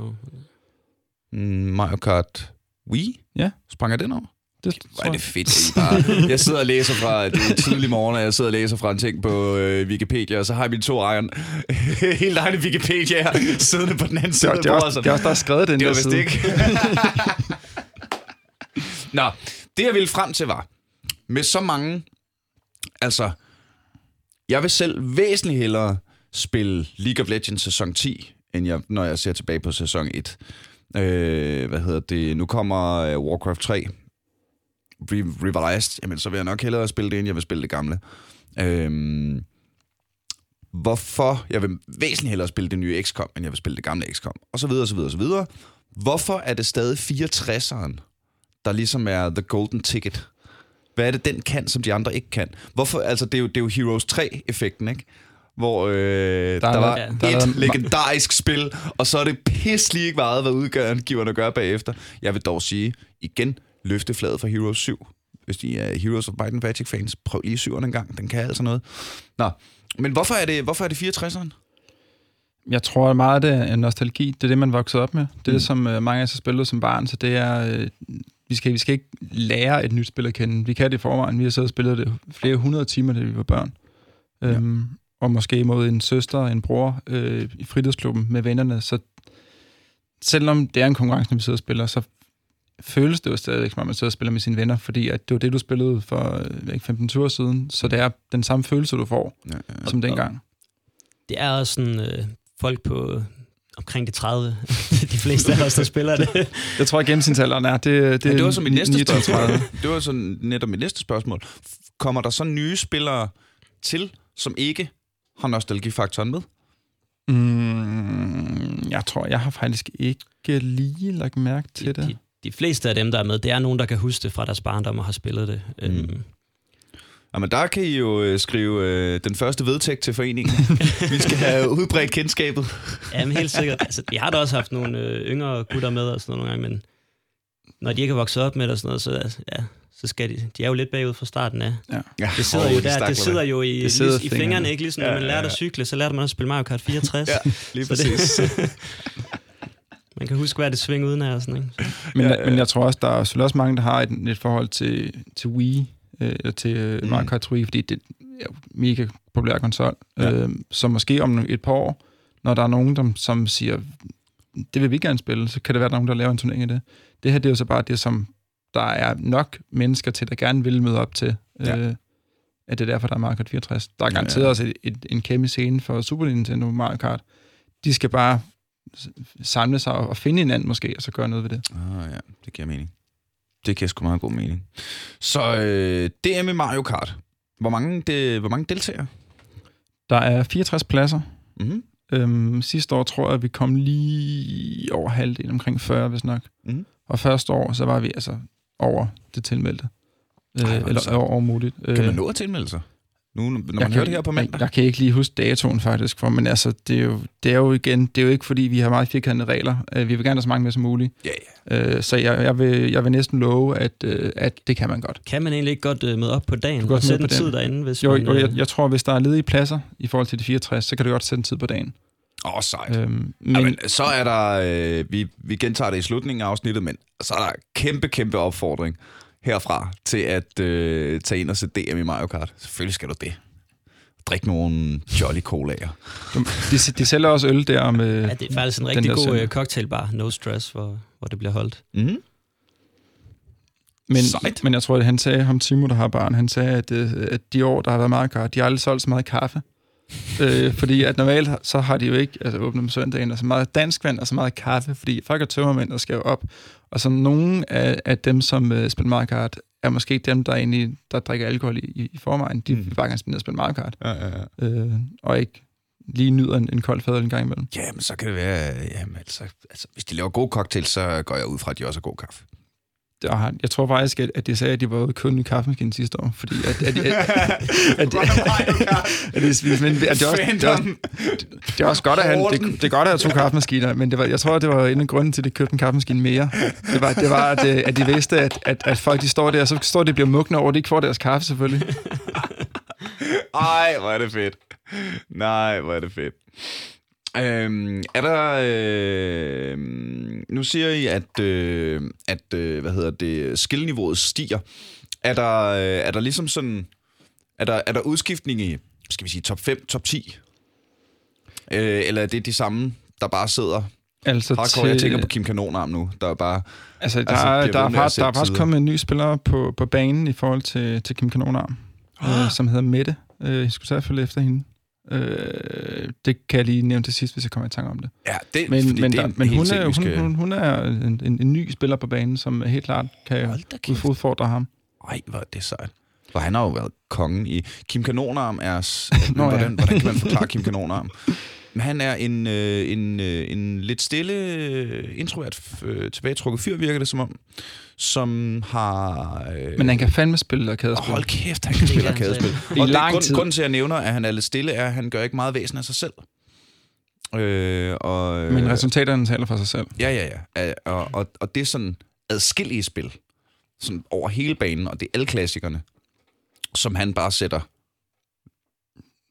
mm, Mario Kart Wii. Ja. Sprang jeg den over? Det, Hvor er det fedt, at I bare... Jeg sidder og læser fra... Det er tidlig morgen, og jeg sidder og læser fra en ting på øh, Wikipedia, og så har jeg mine to ejeren... Helt egne Wikipedia her, siddende på den anden det, side er, af det, er bordet. det er også der er skrevet den Det der side. ikke. Nå, det jeg ville frem til var, med så mange, altså, jeg vil selv væsentligt hellere spille League of Legends sæson 10, end jeg, når jeg ser tilbage på sæson 1. Øh, hvad hedder det? Nu kommer øh, Warcraft 3 re- revised. Jamen, så vil jeg nok hellere spille det, end jeg vil spille det gamle. Øh, hvorfor jeg vil væsentligt hellere spille det nye XCOM, end jeg vil spille det gamle XCOM, og så videre, og så videre, og så videre. Hvorfor er det stadig 64'eren, der ligesom er the golden ticket? Hvad er det, den kan, som de andre ikke kan? Hvorfor, altså, det er jo, det er jo Heroes 3-effekten, ikke? Hvor øh, der, der er var et der er lavet- legendarisk spil, og så er det pisselig ikke meget, hvad udgiverne gør bagefter. Jeg vil dog sige, igen, løfte fladet for Heroes 7. Hvis de er Heroes of Might and Magic fans, prøv lige 7'eren en gang. Den kan altså noget. Nå, men hvorfor er det, hvorfor er det 64'eren? Jeg tror meget det er nostalgi. Det er det, man voksede op med. Det er Mm. det, som øh, mange af os har spillet som barn. Så det er... Øh, vi, skal, vi skal ikke lære et nyt spil at kende. Vi kan det i forvejen. Vi har siddet og spillet det flere hundrede timer, da vi var børn. Ja. Øhm, og måske mod en søster og en bror øh, i fritidsklubben med vennerne. Så selvom det er en konkurrence, når vi sidder og spiller, så føles det jo stadigvæk, som om man sidder og spiller med sine venner, fordi at det var det, du spillede for øh, ikke, 15 år siden. Så det er den samme følelse, du får, Ja, ja. som dengang. det er også sådan, øh, folk på omkring de 30, de fleste af os, der spiller det. Jeg tror, at gennemsnitsalderen er, det, det, Men det var så mit næste 39. spørgsmål. Det var så netop mit næste spørgsmål. Kommer der så nye spillere til, som ikke har nostalgifaktoren med? Mm, jeg tror, jeg har faktisk ikke lige lagt mærke til De, det. de, de fleste af dem, der er med, det er nogen, der kan huske det fra deres barndom og har spillet det. Mm. Øhm, Jamen, der kan I jo øh, skrive øh, den første vedtægt til foreningen. Vi skal have udbredt kendskabet. Jamen helt sikkert. Altså, vi har da også haft nogle øh, yngre gutter med og sådan noget nogle gange, men når de ikke har vokset op med det og sådan noget, så, altså, ja, så skal de, de er jo lidt bagud fra starten af. Ja, Det sidder Åh, jo de der, det sidder jo i, Det sidder i, fingrene. fingrene, ikke? Ligesom når Ja, man ja, lærte ja. at cykle, så lærte man også at spille Mario Kart 64. Ja, lige det- præcis. Man kan huske, hvad det sving uden af og sådan, ikke? Men, Ja, men jeg tror også, der er selvfølgelig også mange, der har et, et forhold til, til Wii, øh, eller til øh, Mm. Mario Kart Wii, fordi det, ja, mega populær konsol. Ja. Øh, så måske om et par år, når der er nogen, der, som siger, det vil vi gerne spille, så kan det være, der er nogen, der laver en turnering i det. Det her, det er jo så bare det, som der er nok mennesker til, der gerne vil møde op til. Ja. Øh, at det er derfor, der er Mario Kart 64. Der er garanteret Ja. også et, et, en kæmpe scene for Super Nintendo Mario Kart. De skal bare samle sig og, finde hinanden måske, og så gøre noget ved det. Ah, ja, det giver mening. Det giver sgu meget god mening. Så øh, DM i Mario Kart. Hvor mange, det, hvor mange deltagere? Der er 64 pladser. Mm-hmm. Øhm, sidste år tror jeg, at vi kom lige over halvdelen, omkring 40, hvis nok. Mhm. Og første år, så var vi altså over det tilmeldte. Ej, Øh, eller sejt. over, muligt. Kan man nå at tilmelde sig? Nu, når man hører det her på mandag? Jeg, jeg kan ikke lige huske datoen faktisk, for, men altså, det er, jo, det er jo igen, det er jo ikke fordi, vi har meget firkantede regler. Øh, vi vil gerne have så mange med som muligt. Ja, ja. Øh, så jeg, jeg, vil, jeg vil næsten love, at, øh, at det kan man godt. Kan man egentlig ikke godt øh, møde op på dagen Du kan og sætte en på tid derinde, hvis Jo, man... jo jeg, jeg tror, hvis der er ledige pladser i forhold til de 64, så kan du godt sætte en tid på dagen. Åh, oh, sejt. Øh, Øhm, men, men, Jamen, så er der, øh, vi, vi gentager det i slutningen af afsnittet, men så er der kæmpe, kæmpe opfordring herfra til at øh, tage ind og sætte DM i Mario Kart. Selvfølgelig skal du det. Drik nogle Jolly Colaer. de, de sælger også øl der med... Ja, det er faktisk en rigtig god søndag. øh, cocktailbar, No Stress, hvor, hvor det bliver holdt. Mm-hmm. Men, Sejt. men jeg tror, at han sagde, ham Timo, der har barn, han sagde, at, øh, at de år, der har været meget Kart, de har aldrig solgt så meget kaffe. Øh, fordi at normalt så har de jo ikke altså, åbnet om søndagen, og så meget dansk vand og så meget kaffe, fordi folk er tømmermænd, der skal jo op. Og så nogle af, af dem, som øh, spiller Mario Kart, er måske dem, der egentlig der drikker alkohol i, i, forvejen. De Mm. vil bare gerne spille spille Mario Kart, Ja, ja, ja. øh, og ikke lige nyder en, en kold fadøl en gang imellem. Ja, men så kan det være, jamen, altså, altså, hvis de laver god cocktail, så går jeg ud fra, at de også har god kaffe. Han- jeg tror faktisk, at, at de sagde, at de var ude kun i kaffemaskinen sidste år, fordi at, at, at, at, at, det, men, at det, er også, det, er også, det er også godt at have, det, det er godt at have to kaffemaskiner, men det var, jeg tror, det var en af grunden til, at de købte en kaffemaskine mere. Det var, det var at, øh, at de vidste, at, at, at folk de står der, og så står de og bliver mugne over, at de ikke får deres kaffe selvfølgelig. Ej, hvor er det fedt. Nej, hvor er det fedt. Øhm, er der... Øh, nu siger I, at, øh, at øh, hvad hedder det, skillniveauet stiger. Er der, øh, er der ligesom sådan... Er der, er der udskiftning i, skal vi sige, top 5, top 10? Øh, eller er det de samme, der bare sidder Altså, hardcore? Jeg tænker på Kim Kanonarm nu, der er bare... Altså, der, Altså, altså, er, der, med er, der er faktisk kommet en ny spiller på, på banen i forhold til, til Kim Kanonarm, øh, som hedder Mette. Øh, jeg skulle selvfølgelig efter hende. Øh, det kan jeg lige nævne til sidst, hvis jeg kommer i tanke om det. Ja, det, Men, men, det er der, en men hun, er, hun, skal- hun, hun er en, en, en ny spiller på banen, som helt klart kan udfordre ham. Ej, hvor er det sejt. For han har jo været kongen i... Kim Kanonarm er... Nå, ja. hvordan, hvordan kan man forklare Kim Kanonarm? Men han er en, øh, en, øh, en lidt stille, øh, introvert, øh, tilbagetrukket fyr, virker det som om, som har... Øh, Men han kan fandme spille arkadespil. hold kæft, han kan spille arkadespil. I Og det, lang grund, tid. grunden til, at jeg nævner, at han er lidt stille, er, at han gør ikke meget væsen af sig selv. Øh, og, øh, Men resultaterne taler for sig selv. Ja, ja, ja. Øh, Og, og, og det er sådan adskillige spil. Sådan over hele banen, og det er alle klassikerne, som han bare sætter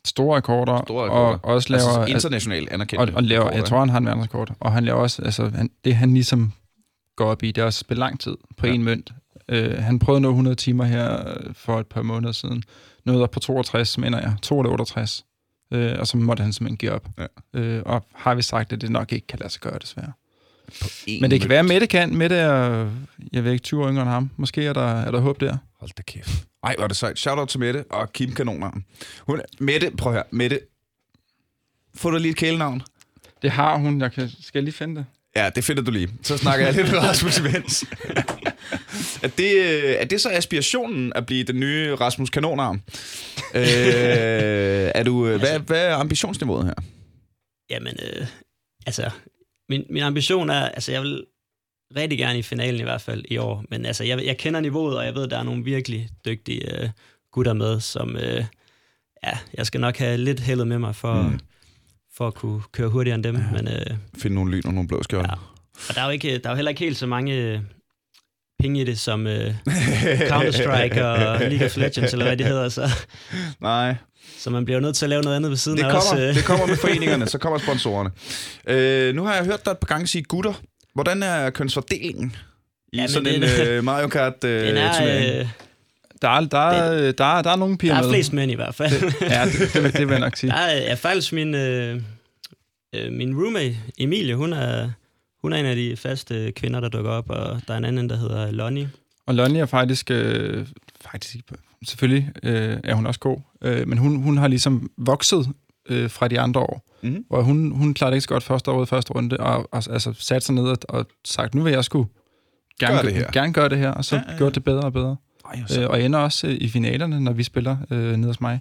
Store rekorder, Store rekorder. og også laver... altså, internationalt anerkendt. og, og laver, jeg tror, han har en verdensrekord. Og han laver også, altså, han, det han ligesom går op i, det er også spille lang tid på Ja. en mønt. Uh, han prøvede at nå 100 timer her øh, for et par måneder siden. Nåede op på 62, mener jeg. 2 eller 68. Uh, og så måtte han simpelthen give op. Ja. Uh, og har vi sagt, at det nok ikke kan lade sig gøre, desværre. En Men det kan mønt. være, at Mette kan. Mette er, jeg ved ikke, 20 år yngre end ham. Måske er der, er der håb der. Hold da kæft. Ej, hvor er det sejt. Shout out til Mette og Kim Kanonarm. Hun, Mette, prøv her. Mette, få dig lige et kælenavn. Det har hun. Jeg kan, skal jeg lige finde det? Ja, det finder du lige. Så snakker jeg lidt med Rasmus imens. er, det, øh, er det så aspirationen at blive den nye Rasmus Kanonarm? øh, er du, øh, hvad, hvad er ambitionsniveauet her? Jamen, øh, altså, min, min ambition er, altså, jeg vil rigtig gerne i finalen i hvert fald i år, men altså, jeg, jeg kender niveauet, og jeg ved, at der er nogle virkelig dygtige øh, gutter med, som, øh, ja, jeg skal nok have lidt heldet med mig for, Mm. for at kunne køre hurtigere end dem, ja. men øh, Finde nogle lyn og nogle blå skjolde. Ja. og der er, jo ikke, der er jo heller ikke helt så mange øh, penge i det, som øh, Counter-Strike og League of Legends, eller hvad det hedder, så, Nej, så man bliver jo nødt til at lave noget andet ved siden det af kommer, også. Øh. det kommer med foreningerne, så kommer sponsorerne. Øh, nu har jeg hørt dig et par gange sige gutter. Hvordan er kønsfordelingen i Ja, sådan en det- øh, Mario Kart øh, Den er, turnering? øh, Der er, der, er, der, er, der er nogle piger Der er med. flest mænd i hvert fald. Ja, det, det, det vil jeg nok sige. Der er, er faktisk min, øh, øh, min roommate, Emilie, hun er, hun er en af de faste kvinder, der dukker op, og der er en anden, der hedder Lonnie. Og Lonnie er faktisk, øh, faktisk selvfølgelig øh, er hun også god, øh, men hun, hun har ligesom vokset øh, fra de andre år. Mhm. Hvor hun, hun klarede ikke så godt første år i første runde, og, og altså sat sig ned og, og sagt, nu vil jeg sgu gerne, Gør gøre det her. gerne gøre det her, og så Ja, ja, ja, gjort det bedre og bedre. Ej, Øh, og ender også øh, i finalerne, når vi spiller øh, nede hos mig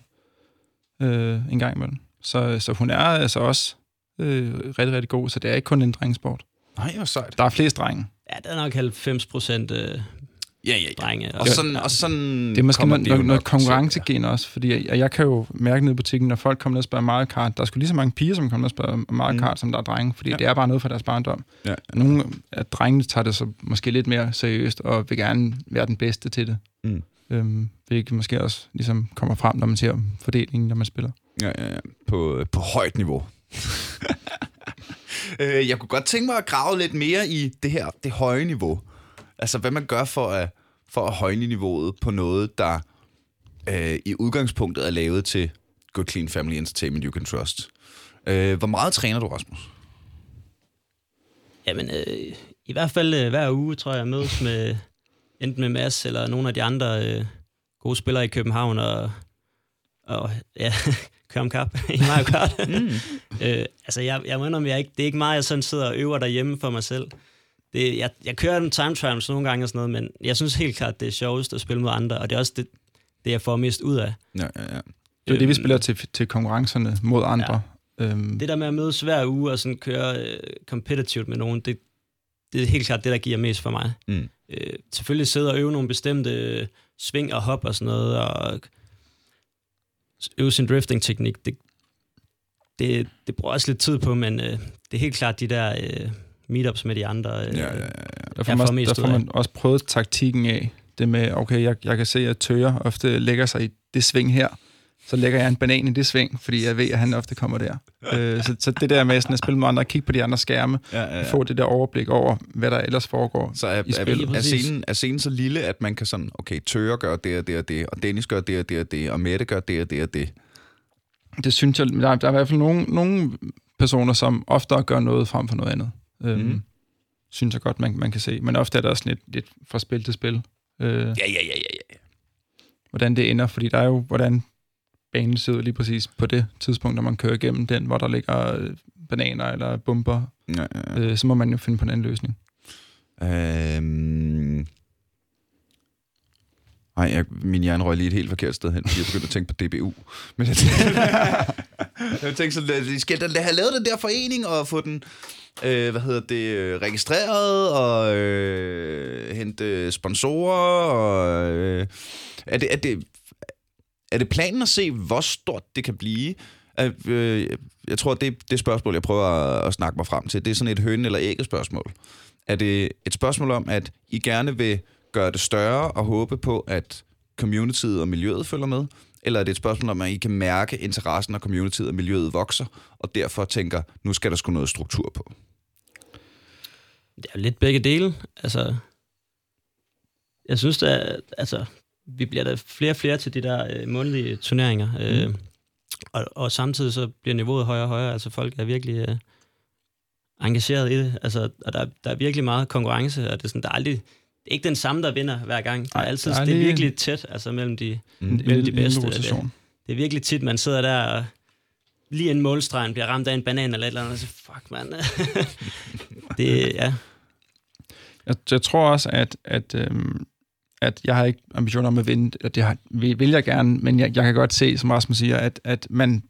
øh, en gang imellem. Så, så hun er altså også øh, rigtig, rigtig god, så det er ikke kun en drengesport. Nej, hvor sejt. Der er flest drenge. Ja, der er nok 90 procent øh, Ja, ja, ja. drenge. Og sådan, og sådan Det er måske noget, noget, noget konkurrencegen også, fordi jeg, jeg kan jo mærke ned i butikken, når folk kommer ned og spørger Mario Kart, der er sgu lige så mange piger, som kommer ned og spørger Mario Mm. Kart, som der er drenge, fordi Ja. ja. det er bare noget for deres barndom. Ja. Nogle af drengene tager det så måske lidt mere seriøst, og vil gerne være den bedste til det. Mm. Øhm, hvilket måske også ligesom kommer frem, når man ser fordelingen, når man spiller. Ja, ja, ja. På, på højt niveau. øh, jeg kunne godt tænke mig at grave lidt mere i det her, det høje niveau. Altså, hvad man gør for at, for at højne niveauet på noget, der øh, i udgangspunktet er lavet til Good Clean Family Entertainment You Can Trust. Øh, hvor meget træner du, Rasmus? Jamen, øh, i hvert fald øh, hver uge, tror jeg, jeg mødes med enten med Mads eller nogle af de andre øh, gode spillere i København og, og ja, køre om kap i Mario Kart. mm. øh, altså, jeg, jeg må indrømme, jeg ikke, det er ikke meget, jeg sådan sidder og øver derhjemme for mig selv. Det, jeg, jeg kører en time trials nogle gange og sådan noget, men jeg synes helt klart, det er sjovest at spille mod andre, og det er også det, det jeg får mest ud af. Ja, ja, ja. Det er det, vi Øhm, spiller til, til konkurrencerne mod andre. Ja. Øhm, Det der med at mødes hver uge og sådan køre øh, competitivt med nogen, det, det er helt klart det, der giver mest for mig. Mm. Øh, selvfølgelig sidde og øve nogle bestemte øh, sving og hop og sådan noget, og øve sin drifting-teknik, det, det, det bruger også lidt tid på, men øh, det er helt klart de der øh, meetups med de andre. Øh, Ja, ja, ja. Der får, man, mest der får man også prøvet taktikken af. Det med, okay, jeg, jeg kan se, at Tøger ofte lægger sig i det sving her. Så lægger jeg en banan i det sving, fordi jeg ved, at han ofte kommer der. øh, så, så det der med sådan at spille med andre, kigge på de andre skærme, ja, ja, ja. få det der overblik over, hvad der ellers foregår. Så er, i spillet. er, er, scenen, er scenen så lille, at man kan sådan, okay, Tøre gør det og det og det, og Dennis gør det og det og det, og Mette gør det og det og det. Det synes jeg, der er, der er i hvert fald nogle, nogle personer, som oftere gør noget frem for noget andet. Øhm, Mhm. Synes jeg godt, man, man kan se. Men ofte er der også lidt, lidt fra spil til spil. Øh, Ja, ja, ja, ja, ja. hvordan det ender, fordi der er jo, hvordan banen ser ud lige præcis på det tidspunkt, når man kører igennem den, hvor der ligger øh, bananer eller bomber, ja, ja, ja. øh, så må man jo finde på en anden løsning. Øhm... Nej, jeg, min hjerne røg lige et helt forkert sted hen, fordi jeg begyndte at tænke på DBU. Men jeg, jeg tænkte sådan, at skal da have lavet den der forening og få den øh, hvad hedder det, øh, registreret og øh, hente øh, sponsorer. Og, øh, er, det, er, det, er det planen at se, hvor stort det kan blive? Øh, jeg tror, det det spørgsmål, jeg prøver at, at snakke mig frem til, det er sådan et høne- eller ægget spørgsmål. Er det et spørgsmål om, at I gerne vil gøre det større og håbe på, at communityet og miljøet følger med? Eller er det et spørgsmål om, at I kan mærke interessen og communityet og miljøet vokser, og derfor tænker, nu skal der sgu noget struktur på? Det er lidt begge dele. Altså, jeg synes, at altså, vi bliver der flere og flere til de der øh, månedlige turneringer. Øh, og, og samtidig så bliver niveauet højere og højere. Altså folk er virkelig øh, engageret i det. Altså, og der, der er virkelig meget konkurrence, og det er, sådan, der er aldrig, det er ikke den samme, der vinder hver gang. Er Nej, altid, er det er lige- virkelig tæt altså, mellem de, En, Mellem de bedste, det. det er virkelig tit, man sidder der og lige en målstregen bliver ramt af en banan eller et eller andet, og så fuck, mand. det, ja. Jeg, jeg tror også, at, at, øhm, at jeg har ikke ambitioner om at vinde, og det har, vil, vil jeg gerne, men jeg, jeg kan godt se, som Rasmus siger, at, at man,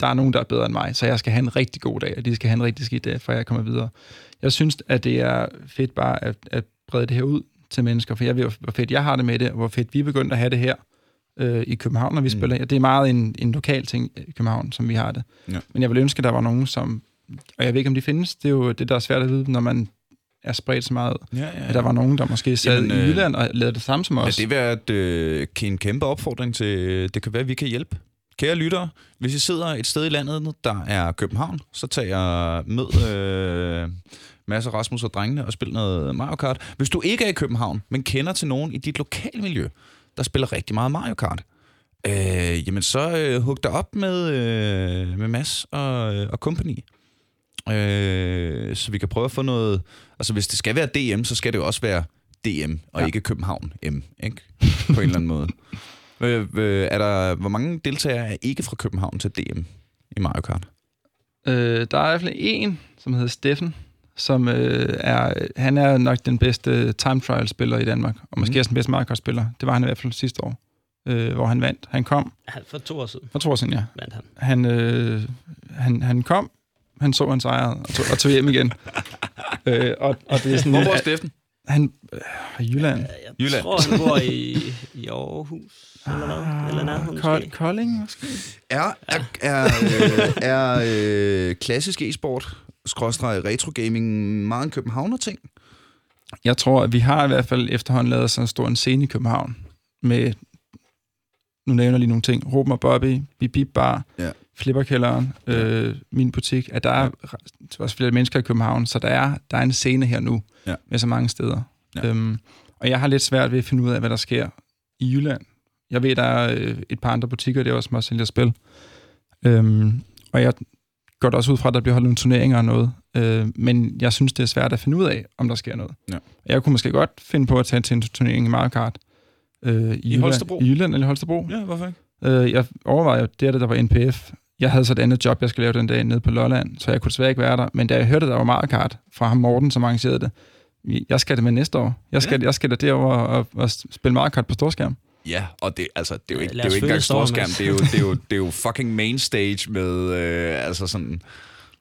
der er nogen, der er bedre end mig, så jeg skal have en rigtig god dag, og de skal have en rigtig skidt dag, før jeg kommer videre. Jeg synes, at det er fedt bare at, at brede det her ud til mennesker, for jeg ved, hvor fedt jeg har det med det, og hvor fedt vi er begyndt at have det her øh, i København, når vi mm. spiller. Det er meget en, en lokal ting i København, som vi har det. Ja. Men jeg vil ønske, at der var nogen, som... Og jeg ved ikke, om de findes. Det er jo det, der er svært at vide, når man er spredt så meget. Ja, ja, At der var nogen, der måske sad Jamen, Jamen, i øh, Jylland og lavede det samme som Ja, os. det vil være et, øh, en kæmpe opfordring til, det kan være, at vi kan hjælpe. Kære lyttere, hvis I sidder et sted i landet, der er København, så tag jeg mød øh, Mads og Rasmus og drengene og spil noget Mario Kart. Hvis du ikke er i København, men kender til nogen i dit lokalmiljø, der spiller rigtig meget Mario Kart. Øh, jamen så øh, hug dig op med, øh, med Mads og, øh, og company. Øh, så vi kan prøve at få noget... Altså hvis det skal være DM, så skal det jo også være DM, og. Ja. ikke København M, ikke? På en eller anden måde. Øh, øh, er der, hvor mange deltagere er ikke fra København til DM i Mario Kart? Øh, der er i hvert fald en, som hedder Steffen, som øh, er, han er nok den bedste time trial spiller i Danmark, og måske Mhm. også den bedste Mario Kart spiller. Det var han i hvert fald sidste år, øh, hvor han vandt. Han kom, For to år siden for to år siden, ja. vandt han. Han, øh, han, han kom, han så han sejrede og tog, og tog hjem igen. øh, og, og det er sådan, Hvor bor Steffen? han øh, Jylland. Jeg Jylland. tror, han bor i, i Aarhus, eller hvad? Eller nærheden Kold, måske. Kolding, måske? Er, er, er, øh, er øh, klassisk e-sport, skråstreg retro gaming, meget en københavner-ting? Jeg tror, at vi har i hvert fald efterhånden lavet sådan en stor en scene i København med, nu nævner jeg lige nogle ting, Ruben og Bobby, Bip Bip Bar, Ja. Flipperkælderen, øh, min butik, at der er ja. også flere mennesker i København, så der er, der er en scene her nu Ja. med så mange steder. Ja. Øhm, og jeg har lidt svært ved at finde ud af, hvad der sker i Jylland. Jeg ved, der er øh, et par andre butikker, der også må sælge spil. Øhm, og jeg går da også ud fra, at der bliver holdt nogle turneringer og noget. Øh, men jeg synes, det er svært at finde ud af, om der sker noget. Ja. Jeg kunne måske godt finde på at tage til en turnering i Mario Kart. Øh, i, Jylland, Holstebro? I Jylland eller Holstebro. Ja, hvorfor ikke? Øh, jeg overvejede, det er det, der var NPF. Jeg havde så et andet job, jeg skulle lave den dag nede på Lolland, så jeg kunne desværre ikke være der. Men da jeg hørte, der var Mario Kart fra ham Morten, som arrangerede det, jeg skal det med næste år. Jeg skal, ja. jeg skal da derover og, og spille Mario Kart på storskærm. Ja, og det, altså, det er jo ikke, det er jo ikke engang storskærm, det er, jo, det, er jo, det er jo fucking main stage med, øh, altså sådan,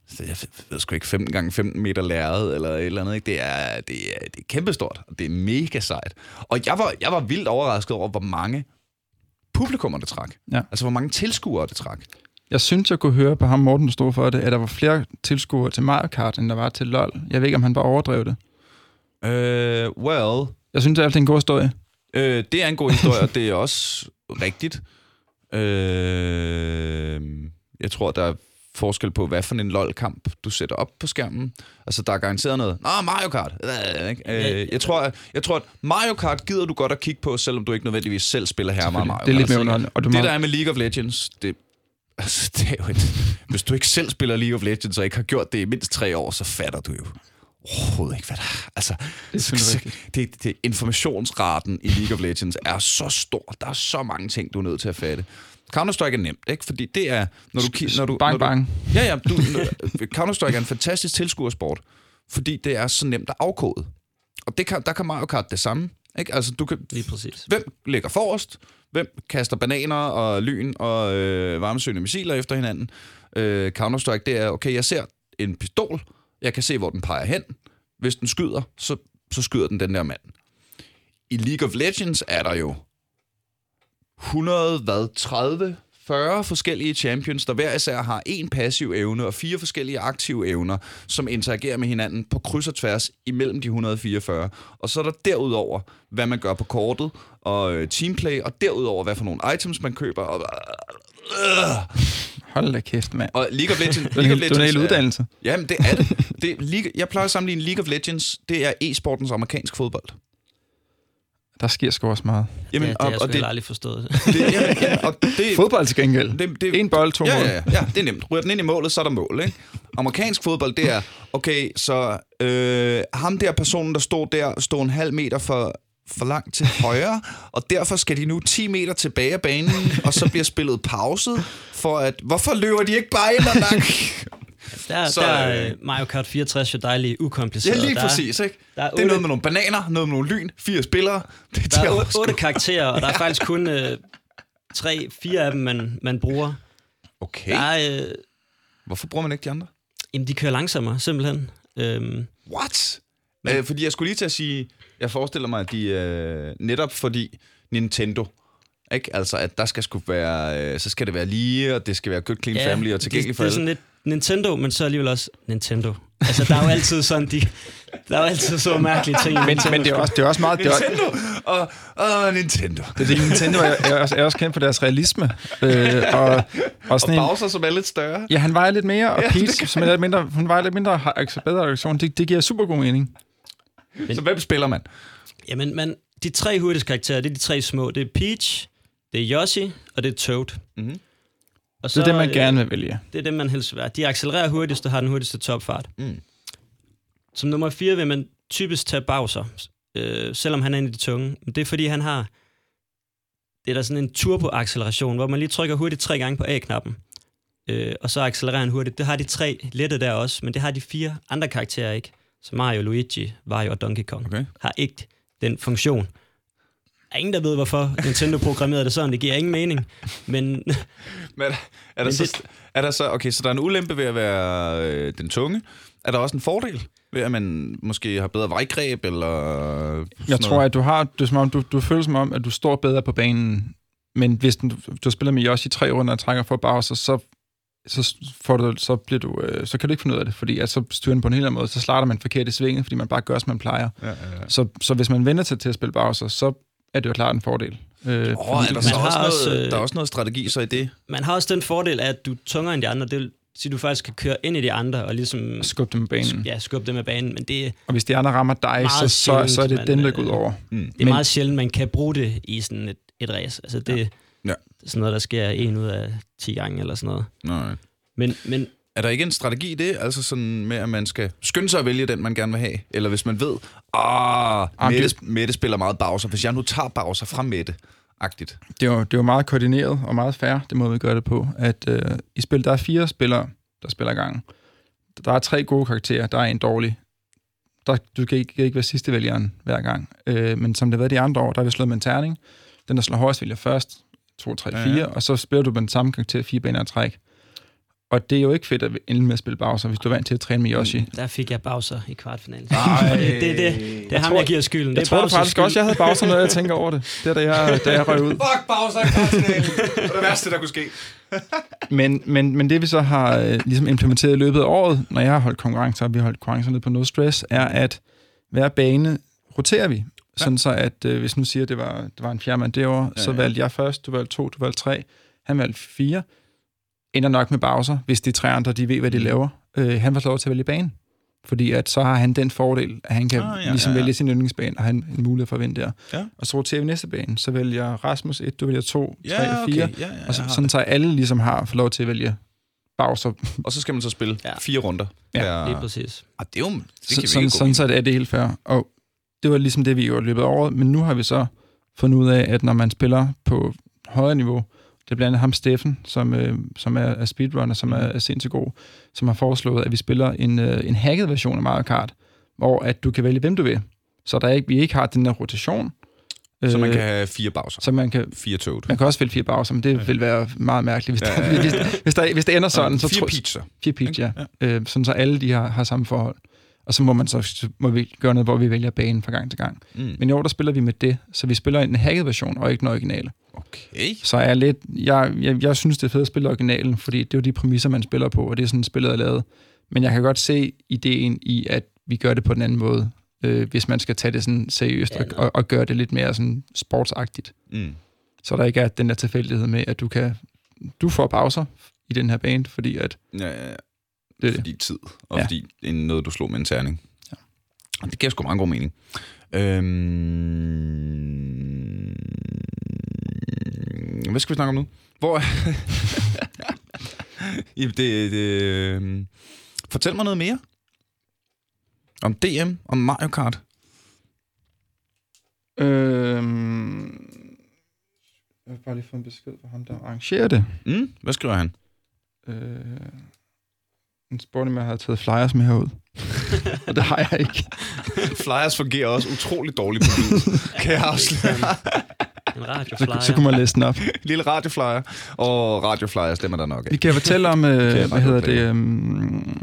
så jeg ved sgu ikke, 15 gange 15 meter lærred eller et eller andet, ikke? Det er, det er, det er kæmpestort, og det er mega sejt. Og jeg var, jeg var vildt overrasket over, hvor mange publikummer det trak. Ja. Altså, hvor mange tilskuere det trak. Jeg synes, jeg kunne høre på ham Morten, der stod for det, at der var flere tilskuere til Mario Kart, end der var til LoL. Jeg ved ikke, om han bare overdrev det. Øh, well, Jeg synes, det er altid en god historie. Øh, det er en god historie, og det er også rigtigt. Øh, jeg tror, der er forskel på, hvad for en LOL-kamp du sætter op på skærmen. Altså, der er garanteret noget. Nå, Mario Kart. Øh, ikke? Øh, jeg, tror, jeg tror, at Mario Kart gider du godt at kigge på, selvom du ikke nødvendigvis selv spiller her meget Mario Det er lidt mere underholdende. Og du Det, der er med League of Legends, det, altså, det er jo et, Hvis du ikke selv spiller League of Legends, og ikke har gjort det i mindst tre år, så fatter du jo overhovedet ikke, hvad der er. Altså, Det rigtigt. det, det, informationsraten i League of Legends er så stor. Der er så mange ting, du er nødt til at fatte. Counter-Strike er nemt, ikke? Fordi det er... Når du, når du, bang, når du, bang. Ja, ja. Du, Counter-Strike er en fantastisk tilskuersport, fordi det er så nemt at afkode. Og det kan, der kan Mario Kart det samme. Ikke? Altså, du kan, Lige præcis. hvem ligger forrest? Hvem kaster bananer og lyn og øh, varmesøgende missiler efter hinanden? Øh, Counter-Strike, det er, okay, jeg ser en pistol, jeg kan se, hvor den peger hen. Hvis den skyder, så, så skyder den den der mand. I League of Legends er der jo 100, hvad, 30, 40 forskellige champions, der hver især har en passiv evne og fire forskellige aktive evner, som interagerer med hinanden på kryds og tværs imellem de 144. Og så er der derudover, hvad man gør på kortet og øh, teamplay, og derudover, hvad for nogle items man køber. Og, øh, Hold da kæft, mand. og League of Legends... League of er en hel er- uddannelse. Jamen, det er det. det er League, jeg plejer at sammenligne League of Legends, det er e-sportens amerikansk fodbold. Der sker sgu også meget. Jamen, ja, det har og, jeg og sgu det, aldrig forstået. det, jamen, jamen, og det, Fodbold til gengæld. det, det, En bold, to ja, mål. ja, ja, ja, det er nemt. Ryger den ind i målet, så er der mål, ikke? Amerikansk fodbold, det er, okay, så øh, ham der personen, der stod der, stod en halv meter for, for langt til højre, og derfor skal de nu 10 meter tilbage af banen, og så bliver spillet pauset, for at, hvorfor løber de ikke bare ind og lang? Der, Så, der er øh, Mario Kart 64 jo dejligt Ja, ukompliceret. lige der er- præcis, ikke? der er det er noget med nogle bananer, noget med nogle lyn, fire spillere. Det Der tæller er otte karakterer, og der er faktisk kun øh, tre, fire af dem, man, man bruger. Okay. Der er, øh, Hvorfor bruger man ikke de andre? jamen, de kører langsommere, simpelthen. Øhm, What? Men... Øh, fordi jeg skulle lige til at sige, jeg forestiller mig, at de øh, netop fordi Nintendo, ikke? Altså, at der skal sgu være, øh, så skal det være lige, og det skal være good, clean ja, family og tilgængeligt det, for det er alle. sådan lidt Nintendo, men så alligevel også Nintendo. Altså, der er jo altid sådan, de, der er jo altid så mærkelige ting. i Men, Nintendo. men det er også, det er også meget... Det er, Nintendo og, og Nintendo. det er det, Nintendo er, er, også, er også kendt for deres realisme. Øh, og, og Og sådan en, Bowser, som er lidt større. ja, han vejer lidt mere, og Ja, Peach, som er lidt mindre, hun vejer lidt mindre, har altså bedre reaktion. Det, det giver super god mening. Så hvem spiller man? Jamen, man, de tre hurtigste karakterer, det er de tre små. Det er Peach, det er Yoshi, og det er Toad. Mhm. Og Det er det, man øh, gerne vil vælge. Det er det, man helst vil være. De accelererer hurtigst og har den hurtigste topfart. Mm. Som nummer 4 vil man typisk tage Bowser, øh, selvom han er en af de tunge. Men det er fordi, han har... Det er der sådan en turbo-acceleration, hvor man lige trykker hurtigt tre gange på A-knappen. Øh, og så accelererer han hurtigt. Det har de tre lette der også, men det har de fire andre karakterer ikke. Så Mario, Luigi, Wario og Donkey Kong Okay. har ikke den funktion. Der er ingen, der ved, hvorfor Nintendo programmerede det sådan. Det giver ingen mening. Men Men er der, er, der Men så, det- er der så... Okay, så der er en ulempe ved at være øh, den tunge. Er der også en fordel ved, at man måske har bedre vejgreb, eller... Jeg tror, noget? at du har, det er som om, du, du føler som om, at du står bedre på banen. Men hvis du, du spiller med Yoshi i tre runder og trækker for Bowser, så, så, får du, så, bliver du, øh, så kan du ikke finde ud af det, fordi at så styrer den på en helt anden måde. Så starter man forkert i svinget, fordi man bare gør, som man plejer. Ja, ja, ja. Så, så hvis man vender sig til at spille Bowser, så er det jo klart en fordel. Øh, fordi er der, så har også også, noget, øh, der er også noget strategi så i det? man har også den fordel, at du er tungere end de andre. Det at du faktisk kan køre ind i de andre og ligesom skubbe dem på banen. ja, skubbe dem af banen. Men det, Og hvis de andre rammer dig, så, så, så er det man, den, der øh, går ud over. Mm. det er Men- meget sjældent, man kan bruge det i sådan et, et race. Altså det, Ja. Det er sådan noget, der sker en ud af 10 gange eller sådan noget. Nej. Men, men Er der ikke en strategi i det? Altså sådan med, at man skal skynde sig at vælge den, man gerne vil have? Eller hvis man ved, ah, Mette, det- Mette spiller meget Bowser. Hvis jeg nu tager Bowser fra Mette, agtigt. Det er, jo, det er jo meget koordineret og meget fair, det må vi gøre det på, at øh, i spil, der er fire spillere, der spiller gangen. Der er tre gode karakterer, der er en dårlig. Der, du kan ikke, kan ikke være sidste vælgeren hver gang. Øh, men som det har været de andre år, der har vi slået med en terning. Den, der slår højst, vælger først. 2, 3, Ja, 4, ja. og så spiller du med den samme karakter fire baner i træk. Og det er jo ikke fedt at ende med at spille Bowser, hvis du er vant til at træne med Yoshi. der fik jeg Bowser i kvartfinalen. Ej. det, det, det, det er ham, tror- jeg giver skylden. Jeg det er tror det faktisk skyld. også, jeg havde Bowser, når jeg tænker over det. Det er da jeg, da jeg røg ud. Fuck Bowser i kvartfinalen. det var det værste, der kunne ske. Men, men, men det vi så har øh, ligesom implementeret i løbet af året, når jeg har holdt konkurrencer, og vi har holdt konkurrencer ned på no stress, er, at hver bane roterer vi. Ja. Sådan så, at øh, hvis nu siger, at det var, det var en fjerdemand derovre, ja, Ja, så ja. valgte jeg først, du valgte to, du valgte tre, han valgte fire. Ender nok med Bowser, hvis de tre andre, de ved, hvad de Mm. laver. Øh, han var lov til at vælge bane. Fordi at så har han den fordel, at han kan Ah, ja, ja, ligesom ja, ja. vælge sin yndlingsbane, og have en, en mulighed for at vinde der. Ja. Og så roterer vi næste bane. Så vælger Rasmus et, du vælger to, tre og fire. Ja, ja, Og så, jeg sådan så alle ligesom har fået lov til at vælge Bowser. og så skal man så spille Ja. fire runder. Ja, per- Lige præcis. Ah, det er jo... Det Så, sådan, sådan så er det helt fair. Og det var ligesom det, vi i løbet året. Men nu har vi så fundet ud af, at når man spiller på højere niveau, det er blandt andet ham Steffen, som, øh, som er, er speedrunner, som er, er sindssygt god, som har foreslået, at vi spiller en, øh, en hacket version af Mario Kart, hvor at du kan vælge, hvem du vil. Så der er ikke, vi ikke har den der rotation. Så man Øh, kan have fire Bowser. så man kan, Fire Toad. man kan også vælge fire Bowser, men det Ja. vil være meget mærkeligt, hvis, Ja, ja, ja, ja. hvis, hvis, der, hvis det ender sådan. Så fire tror- pizza. Fire Peach, ja. Ja. Øh, sådan så alle de har, har samme forhold. Og så må man så må vi gøre noget, hvor vi vælger banen fra gang til gang. Mm. Men i år, der spiller vi med det, så vi spiller en hacket version, og ikke den originale. Okay. Så er jeg lidt, jeg, jeg, jeg synes, det er fedt at spille originalen, fordi det er jo de præmisser, man spiller på, og det er sådan, spillet er lavet. Men jeg kan godt se ideen i, at vi gør det på den anden måde, øh, hvis man skal tage det sådan seriøst Ja, og, og, og gøre det lidt mere sådan sportsagtigt. Mm. Så der ikke er den der tilfældighed med, at du kan du får pauser i den her bane, fordi at Ja, ja, ja. Det er det. fordi tid, og Ja. fordi det er noget, du slog med en terning. Ja. Og det giver sgu meget god mening. Øhm... Hvad skal vi snakke om nu? Hvor... I det, det, øhm, Fortæl mig noget mere. Om DM, om Mario Kart. Øhm, jeg vil bare lige få en besked fra ham, der arrangerer det. Mm? Hvad skriver han? Øh, en spurgte, om jeg havde taget flyers med herud. og det har jeg ikke. Flyers fungerer også utrolig dårligt på lyd. kan jeg afsløre. En radio Så, så kunne man læse den op. Lille radioflyer. Og radioflyer stemmer der nok af. Vi kan fortælle om, øh, hvad hedder det, um,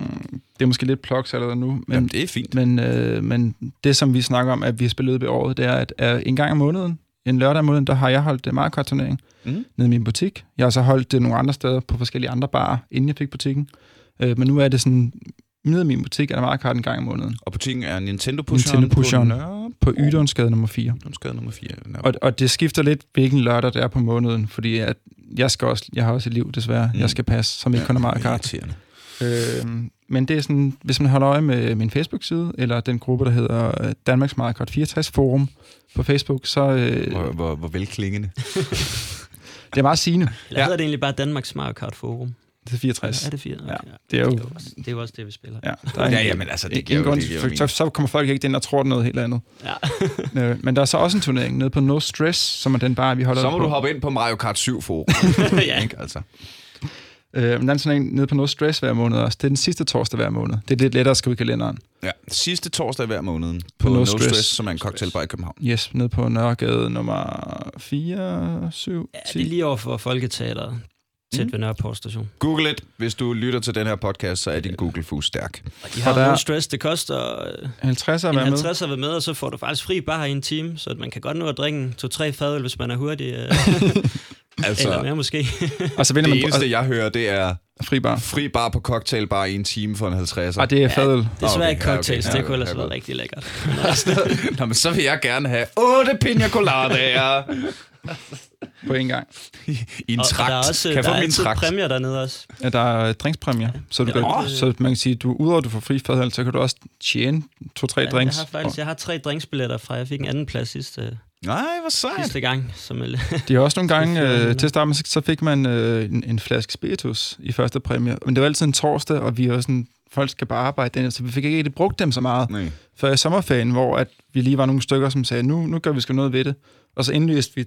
det er måske lidt plugs allerede nu, men, Jamen, det er fint. men, øh, men det, som vi snakker om, at vi har spillet ud i året, det er, at er en gang om måneden, en lørdag om måneden, der har jeg holdt det Mario Kart turnering Mm. nede i min butik. Jeg har så holdt det nogle andre steder på forskellige andre barer, inden jeg fik butikken. Øh, men nu er det sådan, nede i min butik er der Mario Kart en gang om måneden. Og butikken er Nintendo Pusheren Nintendo Pusheren. på Nørre... På Ydonsgade nummer 4. Skade nummer 4. Og, og det skifter lidt, hvilken lørdag det er på måneden, fordi at jeg, skal også, jeg har også et liv, desværre. Mm. Jeg skal passe, som ikke kun er Mario Kart. Øh, men det er sådan, hvis man holder øje med min Facebook-side, eller den gruppe, der hedder øh, Danmarks Mario Kart 64 Forum på Facebook, så øh, Hvor, hvor, hvor velklingende. det er meget sigende. Eller Ja. hedder det egentlig bare Danmarks Mario Kart Forum? Det er 64. Er det fire? Okay, Ja, det er jo- Det er jo også det, er jo også det vi spiller. Ja, der er Ja, ja, men altså, det ingen giver jo- grund det giver så, så kommer folk ikke ind og tror, det noget helt andet. Ja. Øh, men der er så også en turnering nede på No Stress, som er den bare, vi holder Så må på. du hoppe ind på Mario Kart 7 forum. ja. ikke, altså. Øh, men der er en turnering nede på No Stress hver måned også. Det er den sidste torsdag hver måned. Det er lidt lettere at skrive i kalenderen. Ja, sidste torsdag hver måned på, På no, No Stress. Stress, som er en cocktailbar i København. Yes, nede på Nørregade nummer 4, 7, ja, 10. det er lige over for Folketeateret. Tæt ved Nørreport station. Google it. Hvis du lytter til den her podcast, så er din Google-fus stærk. Og de har der- no stress. Det koster øh, 50 at en være med. 50 at være med, og så får du faktisk fri bare i en time, så at man kan godt nå at drikke to-tre fadøl, hvis man er hurtig. Øh, Altså, eller mere måske. Og så vinder det man eneste, jeg hører, det er fri bar. fri bar på cocktailbar i en time for en 50'er. Og det er fadøl. Det er svært Okay, ikke ja, okay, cocktails, ja, det kunne ellers ja, være godt. rigtig lækkert. Nå, men så vil jeg gerne have 8 pina coladaer på en gang. i en Og, og trakt. der er også kan jeg der få er min trakt? præmier dernede også. Ja, der er drinkspræmier. Så, du Ja, kan, så man kan sige, du udover at du får fri fadøl, så kan du også tjene to-tre Ja, drinks. Jeg har faktisk jeg har tre drinksbilletter fra, jeg fik en anden plads sidste, Nej, hvor sejt. sidste gang. Som, er- De har også nogle gange, øh, til at starte med, så- så fik man øh, en, en flaske spiritus i første præmie. Men det var altid en torsdag, og vi var sådan, folk skal bare arbejde den, så vi fik ikke rigtig brugt dem så meget. Nej. Før i sommerferien, hvor at vi lige var nogle stykker, som sagde, nu, nu gør vi sgu noget ved det. Og så indløste vi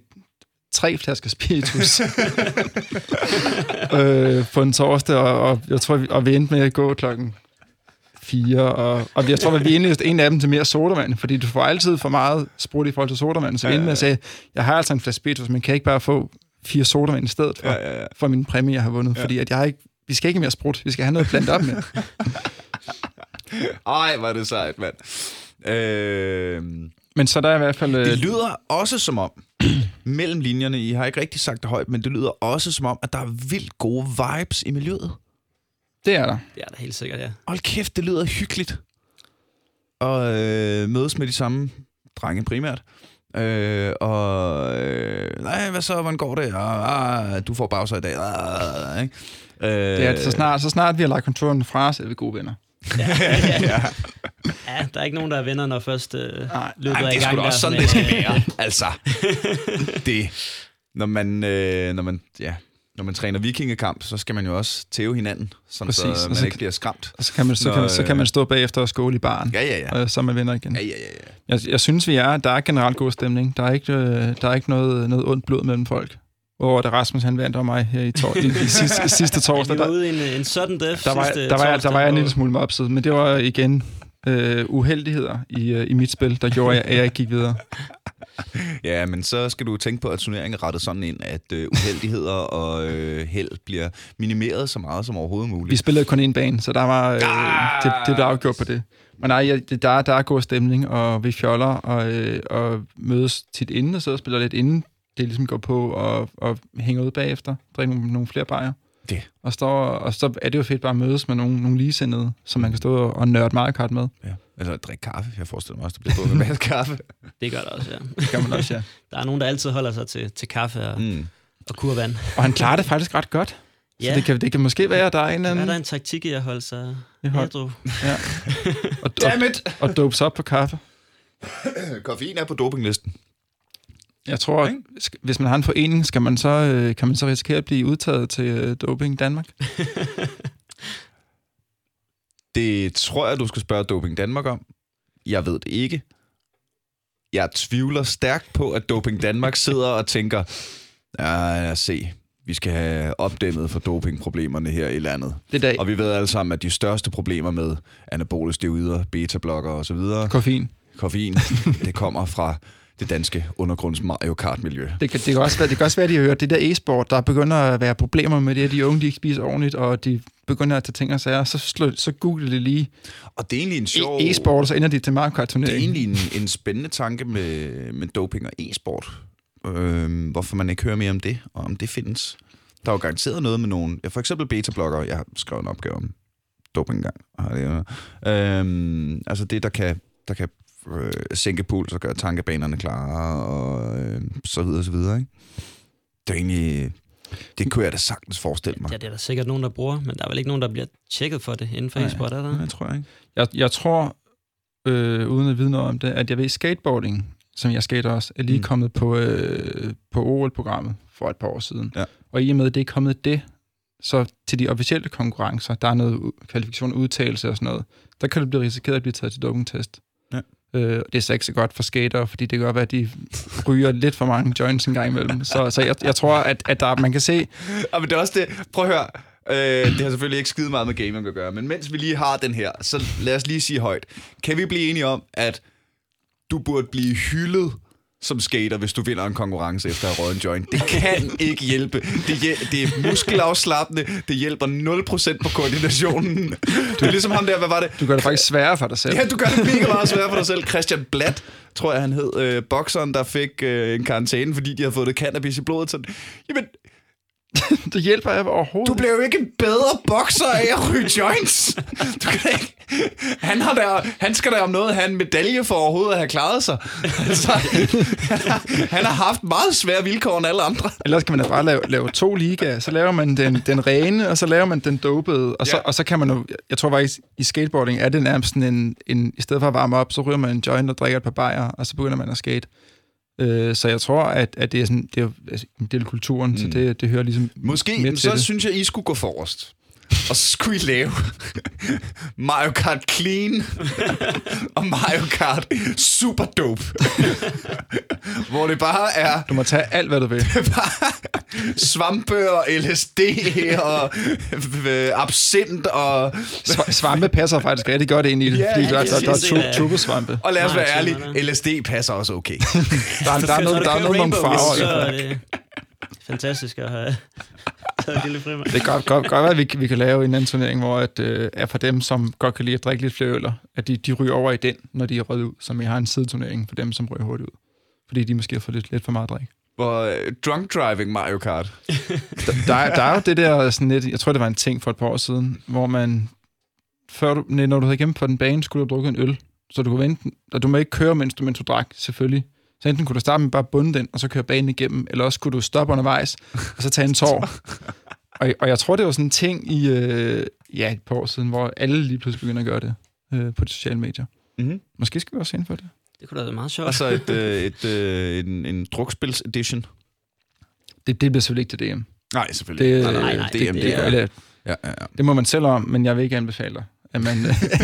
tre flasker spiritus øh, på en torsdag, og, og jeg tror, vi, og vi endte med at gå klokken fire, og, og jeg tror, at vi indløste en af dem til mere sodavand, fordi du får altid for meget sprut i forhold til sodavand. Så vi Ja, endte med at sige, jeg har altså en flaske spiritus, men kan jeg ikke bare få fire sodavand i stedet for, Ja, ja, ja. for min præmie, jeg har vundet? Ja. Fordi at jeg har ikke, vi skal ikke mere sprut, vi skal have noget blandt op med. Ej, er det sejt, mand. Øh, Men så der er i hvert fald... øh, det lyder også som om, mellem linjerne, I har ikke rigtig sagt det højt, men det lyder også som om, at der er vildt gode vibes i miljøet. det er der. det er da helt sikkert, ja. Hold kæft, det lyder hyggeligt. Og øh, mødes med de samme drenge primært. Øh, og øh, nej, hvad så, hvordan går det? Ah, ah, du får bagser i dag. Ah, ikke? Øh, Det er, så, snart, så snart vi har lagt konturen fra os, er vi gode venner. ja. Ja, der er ikke nogen, der er venner, når først øh, Nej, løbet er i det er gang. sgu da også der. sådan, det skal være. altså, det... Når man, øh, når man, ja, når man træner vikingekamp, så skal man jo også tæve hinanden, sådan Præcis, så man så- ikke bliver skræmt. Og så kan man, så, Nå, kan, så øh, kan man stå bagefter og skåle i baren, Ja, ja, ja. og så er man venner igen. Ja, ja, ja, ja. Jeg, jeg synes, vi er, der er generelt god stemning. Der er ikke, øh, der er ikke noget, noget ondt blod mellem folk. Hvor da Rasmus han vandt over mig her i, tor- i, i sidste, sidste torsdag, Vi var der, ude i en, en sudden death der, var, sidste der, var, jeg- der torsdag, var jeg en lille smule mopset, men det var igen øh, uheldigheder i, øh, i mit spil, der gjorde, at jeg ikke gik videre. Ja, men så skal du tænke på, at turneringen er rettet sådan ind, at øh, uheldigheder og øh, held bliver minimeret så meget som overhovedet Vi muligt. spillede kun en bane, så der var, øh, Ah! det, det blev afgjort på det. Men nej, der, er- der er god stemning, og vi fjoller og, øh, og mødes tit inden, og så spiller lidt inden det ligesom går på, og, og hænger ud bagefter, drikker nogle, nogle flere bajer. Det. Og, står, og så er det jo fedt bare at mødes med nogle, nogle ligesindede, som man kan stå og, nørde Mario Kart med. Ja. Altså, drikke kaffe. Jeg forestiller mig også, der bliver masse kaffe. Det gør der også, ja. Det kan man også, ja. Der er nogen, der altid holder sig til, til kaffe og, Mm. og kurvand. Og han klarer det faktisk ret godt. Så Ja. det kan, det kan måske være, at der er en eller Er der anden... en taktik i at holde sig ædru? ja. og, Damn og, og dopes op på kaffe. Koffein er på dopinglisten. Jeg tror, at hvis man har en forening, skal man så, øh, kan man så risikere at blive udtaget til øh, Doping Danmark? Det tror jeg, du skal spørge Doping Danmark om. Jeg ved det ikke. Jeg tvivler stærkt på, at Doping Danmark sidder og tænker, ja, se, vi skal have opdæmmet for dopingproblemerne her i landet. Det Og vi ved alle sammen, at de største problemer med anabole steroider, beta-blokker osv., koffein. koffein, det kommer fra det danske undergrunds Mario Kart-miljø. Det kan, det, kan også være, det kan også være, at de har hørt det der e-sport, der begynder at være problemer med det, at de unge de ikke spiser ordentligt, og de begynder at tage ting og sager, så, slå, så google det lige Og det er egentlig en sjov... e- e-sport, og så ender de til Mario Kart Det er egentlig en, en spændende tanke med, med doping og e-sport. Øhm, hvorfor man ikke hører mere om det, og om det findes. Der er jo garanteret noget med nogen... For eksempel beta-blokker. Jeg har skrevet en opgave om doping engang. Øhm, altså det, der kan, der kan øh, sænke puls og gøre tankebanerne klare, og øh, så videre, så videre. Ikke? Det er egentlig... Det kunne jeg da sagtens forestille mig. Ja, det er der sikkert nogen, der bruger, men der er vel ikke nogen, der bliver tjekket for det inden for e-sport, er der? Nej, det tror jeg ikke. Jeg, jeg tror, øh, uden at vide noget om det, at jeg ved skateboarding, som jeg skater også, er lige Mm. mm. kommet på, øh, på OL-programmet for et par år siden. Ja. Og i og med, at det er kommet det, så til de officielle konkurrencer, der er noget kvalifikation, udtalelse og sådan noget, der kan det blive risikeret at blive taget til dopingtest. Øh, det er så ikke så godt for skater, fordi det kan godt være, at de ryger lidt for mange joints en gang imellem. Så, så jeg, jeg tror, at, at der, man kan se, Ja, men det er også det. Prøv at høre. Øh, det har selvfølgelig ikke skide meget med gaming at gøre, men mens vi lige har den her, så lad os lige sige højt. Kan vi blive enige om, at du burde blive hyldet som skater, hvis du vinder en konkurrence efter at have en joint. Det kan ikke hjælpe. Det, hjæl- det er muskelafslappende. Det hjælper 0% på koordinationen. Du er ligesom ham der, hvad var det? du gør det faktisk sværere for dig selv. Ja, du gør det mega meget svært for dig selv. Christian Blatt, tror jeg han hed, øh, bokseren, der fik øh, en karantæne, fordi de havde fået det cannabis i blodet. Sådan, jamen, Det hjælper jeg overhovedet. du bliver jo ikke en bedre bokser af at ryge joints. Du kan ikke... Han, har der, han skal da om noget have en medalje for overhovedet at have klaret sig. Altså, han, har, han har haft meget svære vilkår end alle andre. Ellers kan man da bare lave, lave to ligaer. Så laver man den, den rene, og så laver man den dopede. Og så, Ja. og så kan man jo... Jeg tror faktisk, i skateboarding er det nærmest sådan en, en... I stedet for at varme op, så ryger man en joint og drikker et par bajer, og så begynder man at skate. Øh, så jeg tror, at, at det er sådan... Det er altså, en del af kulturen, mm. så det, det hører ligesom Måske, med til så det. synes jeg, I skulle gå forrest. Og så skulle I lave Mario Kart Clean og Mario Kart Super Dope. Hvor det bare er Du må tage alt, hvad du vil. bare svampe og LSD og øh, absint og... Sv- svampe passer faktisk rigtig godt ind i det, Ja, fordi der, der, der, er turbosvampe. Og lad os være ærlige, LSD passer også okay. Der, er- der er noget, der er noget nogle farver. Så Ja. er det fantastisk at have taget et lille frimærke. Det kan godt, godt, godt være, at vi, vi kan lave en anden turnering, hvor at, øh, er for dem, som godt kan lide at drikke lidt flere øller, at de, de ryger over i den, når de er røget ud, som jeg har en sideturnering for dem, som ryger hurtigt ud. Fordi de måske har fået lidt, lidt for meget drik. Hvor øh, drunk driving Mario Kart. Der, der, er, der er jo det der sådan lidt, jeg tror, det var en ting for et par år siden, hvor man, før du, når du havde igennem på den bane, skulle du drukke en øl. Så du kunne vente, og du må ikke køre, mens du, mens du drak, selvfølgelig. Så enten kunne du starte med bare at bunde den, og så køre banen igennem, eller også kunne du stoppe undervejs, og så tage en tår. og, og jeg tror, det var sådan en ting i, øh, ja, et par år siden, hvor alle lige pludselig begynder at gøre det øh, på de sociale medier. Mm-hmm. Måske skal vi også ind for det. Det kunne da være meget sjovt. Og så et, øh, et, øh, en, en drukspils edition. Det, det bliver selvfølgelig ikke til DM. Nej, selvfølgelig. Det, nej, nej, nej, DM, det, det, det, er, eller, ja, ja, ja. det må man selv om, men jeg vil ikke anbefale dig, at man,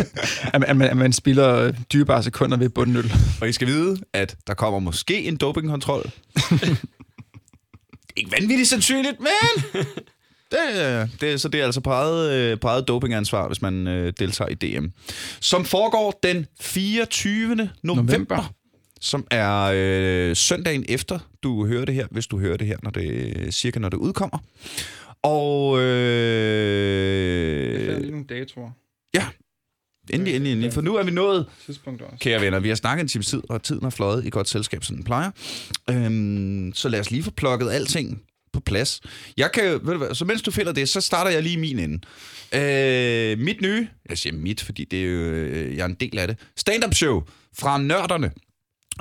at, man- at, man, at man spilder øh, dyrebare sekunder ved bundøl. Og I skal vide, at der kommer måske en dopingkontrol. ikke vanvittigt sandsynligt, men... Det, øh, det, så det er altså på eget, øh, på eget dopingansvar, hvis man øh, deltager i DM. Som foregår den 24. november, november. Som er øh, søndagen efter, du hører det her, hvis du hører det her, når det, cirka når det udkommer. Og øh, lige nogle datoer. Endelig, endelig, endelig, for nu er vi nået. Kære venner, vi har snakket en times tid, og tiden har fløjet i godt selskab, som den plejer. Øhm, så lad os lige få plukket alting på plads. Jeg kan, ved du hvad, så mens du finder det, så starter jeg lige min ende. Øh, mit nye, jeg siger mit, fordi det er jo, øh, jeg er en del af det, stand-up show fra Nørderne,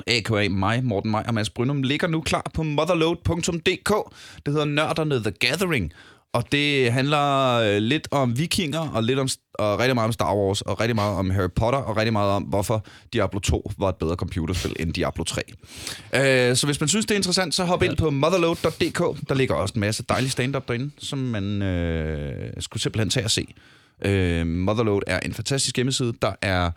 a.k.a. mig, Morten Maj og Mads Brynum, ligger nu klar på motherload.dk. Det hedder Nørderne The Gathering, og det handler øh, lidt om vikinger, og, lidt om, og rigtig meget om Star Wars, og rigtig meget om Harry Potter, og rigtig meget om, hvorfor Diablo 2 var et bedre computerspil end Diablo 3. Øh, så hvis man synes, det er interessant, så hop ind på motherload.dk. Der ligger også en masse dejlig stand-up derinde, som man øh, skulle simpelthen tage og se. Øh, Motherload er en fantastisk hjemmeside, der er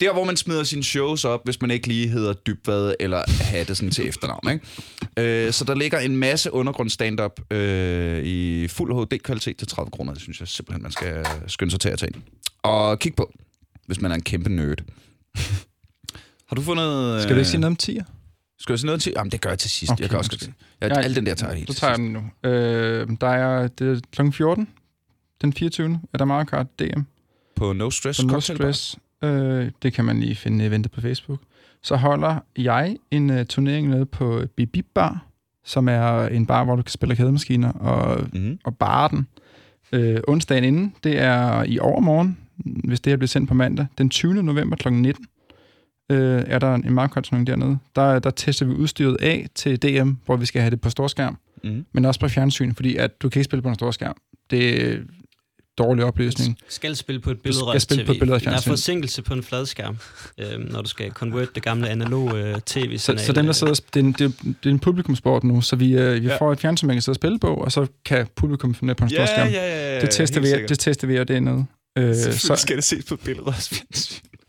der, hvor man smider sine shows op, hvis man ikke lige hedder Dybvad eller Hattesen til efternavn. Ikke? Øh, så der ligger en masse undergrund stand-up øh, i fuld HD-kvalitet til 30 kroner. Det synes jeg simpelthen, man skal skynde sig til at tage ind. Og kig på, hvis man er en kæmpe nerd. Har du fundet... Skal du ikke sige noget om 10'er? Skal jeg sige noget til? Jamen, det gør jeg til sidst. Okay, jeg kan også godt måske. sige. Ja, al den der tager jeg helt Du tager den nu. Øh, der er, det er kl. 14, den 24. er der Mario Kart DM. På No Stress Så no stress. Øh, det kan man lige finde i eventet på Facebook. Så holder jeg en uh, turnering nede på Bibib Bar, som er en bar, hvor du kan spille kædemaskiner og, Mm-hmm. og bare den. Øh, onsdagen inden, det er i overmorgen, hvis det her bliver sendt på mandag, den 20. november kl. 19, øh, er der en Mario Kart turnering dernede. Der, der tester vi udstyret af til DM, hvor vi skal have det på storskærm. Mhm. men også på fjernsyn, fordi at du kan ikke spille på en stor skærm. Det dårlig opløsning. skal spille på et skal billedrørs spille TV. på et billedrørs Der er forsinkelse på en fladskærm, øh, når du skal convert det gamle analoge øh, tv Så, så dem, der sidder, det, er en, det, det er en publikumsport nu, så vi, øh, vi Ja. ja. får et fjernsyn, man kan sidde og spille på, og så kan publikum finde på en stor skærm. ja, Det tester, vi, det tester vi, er noget. Øh, så, skal det ses på billedet.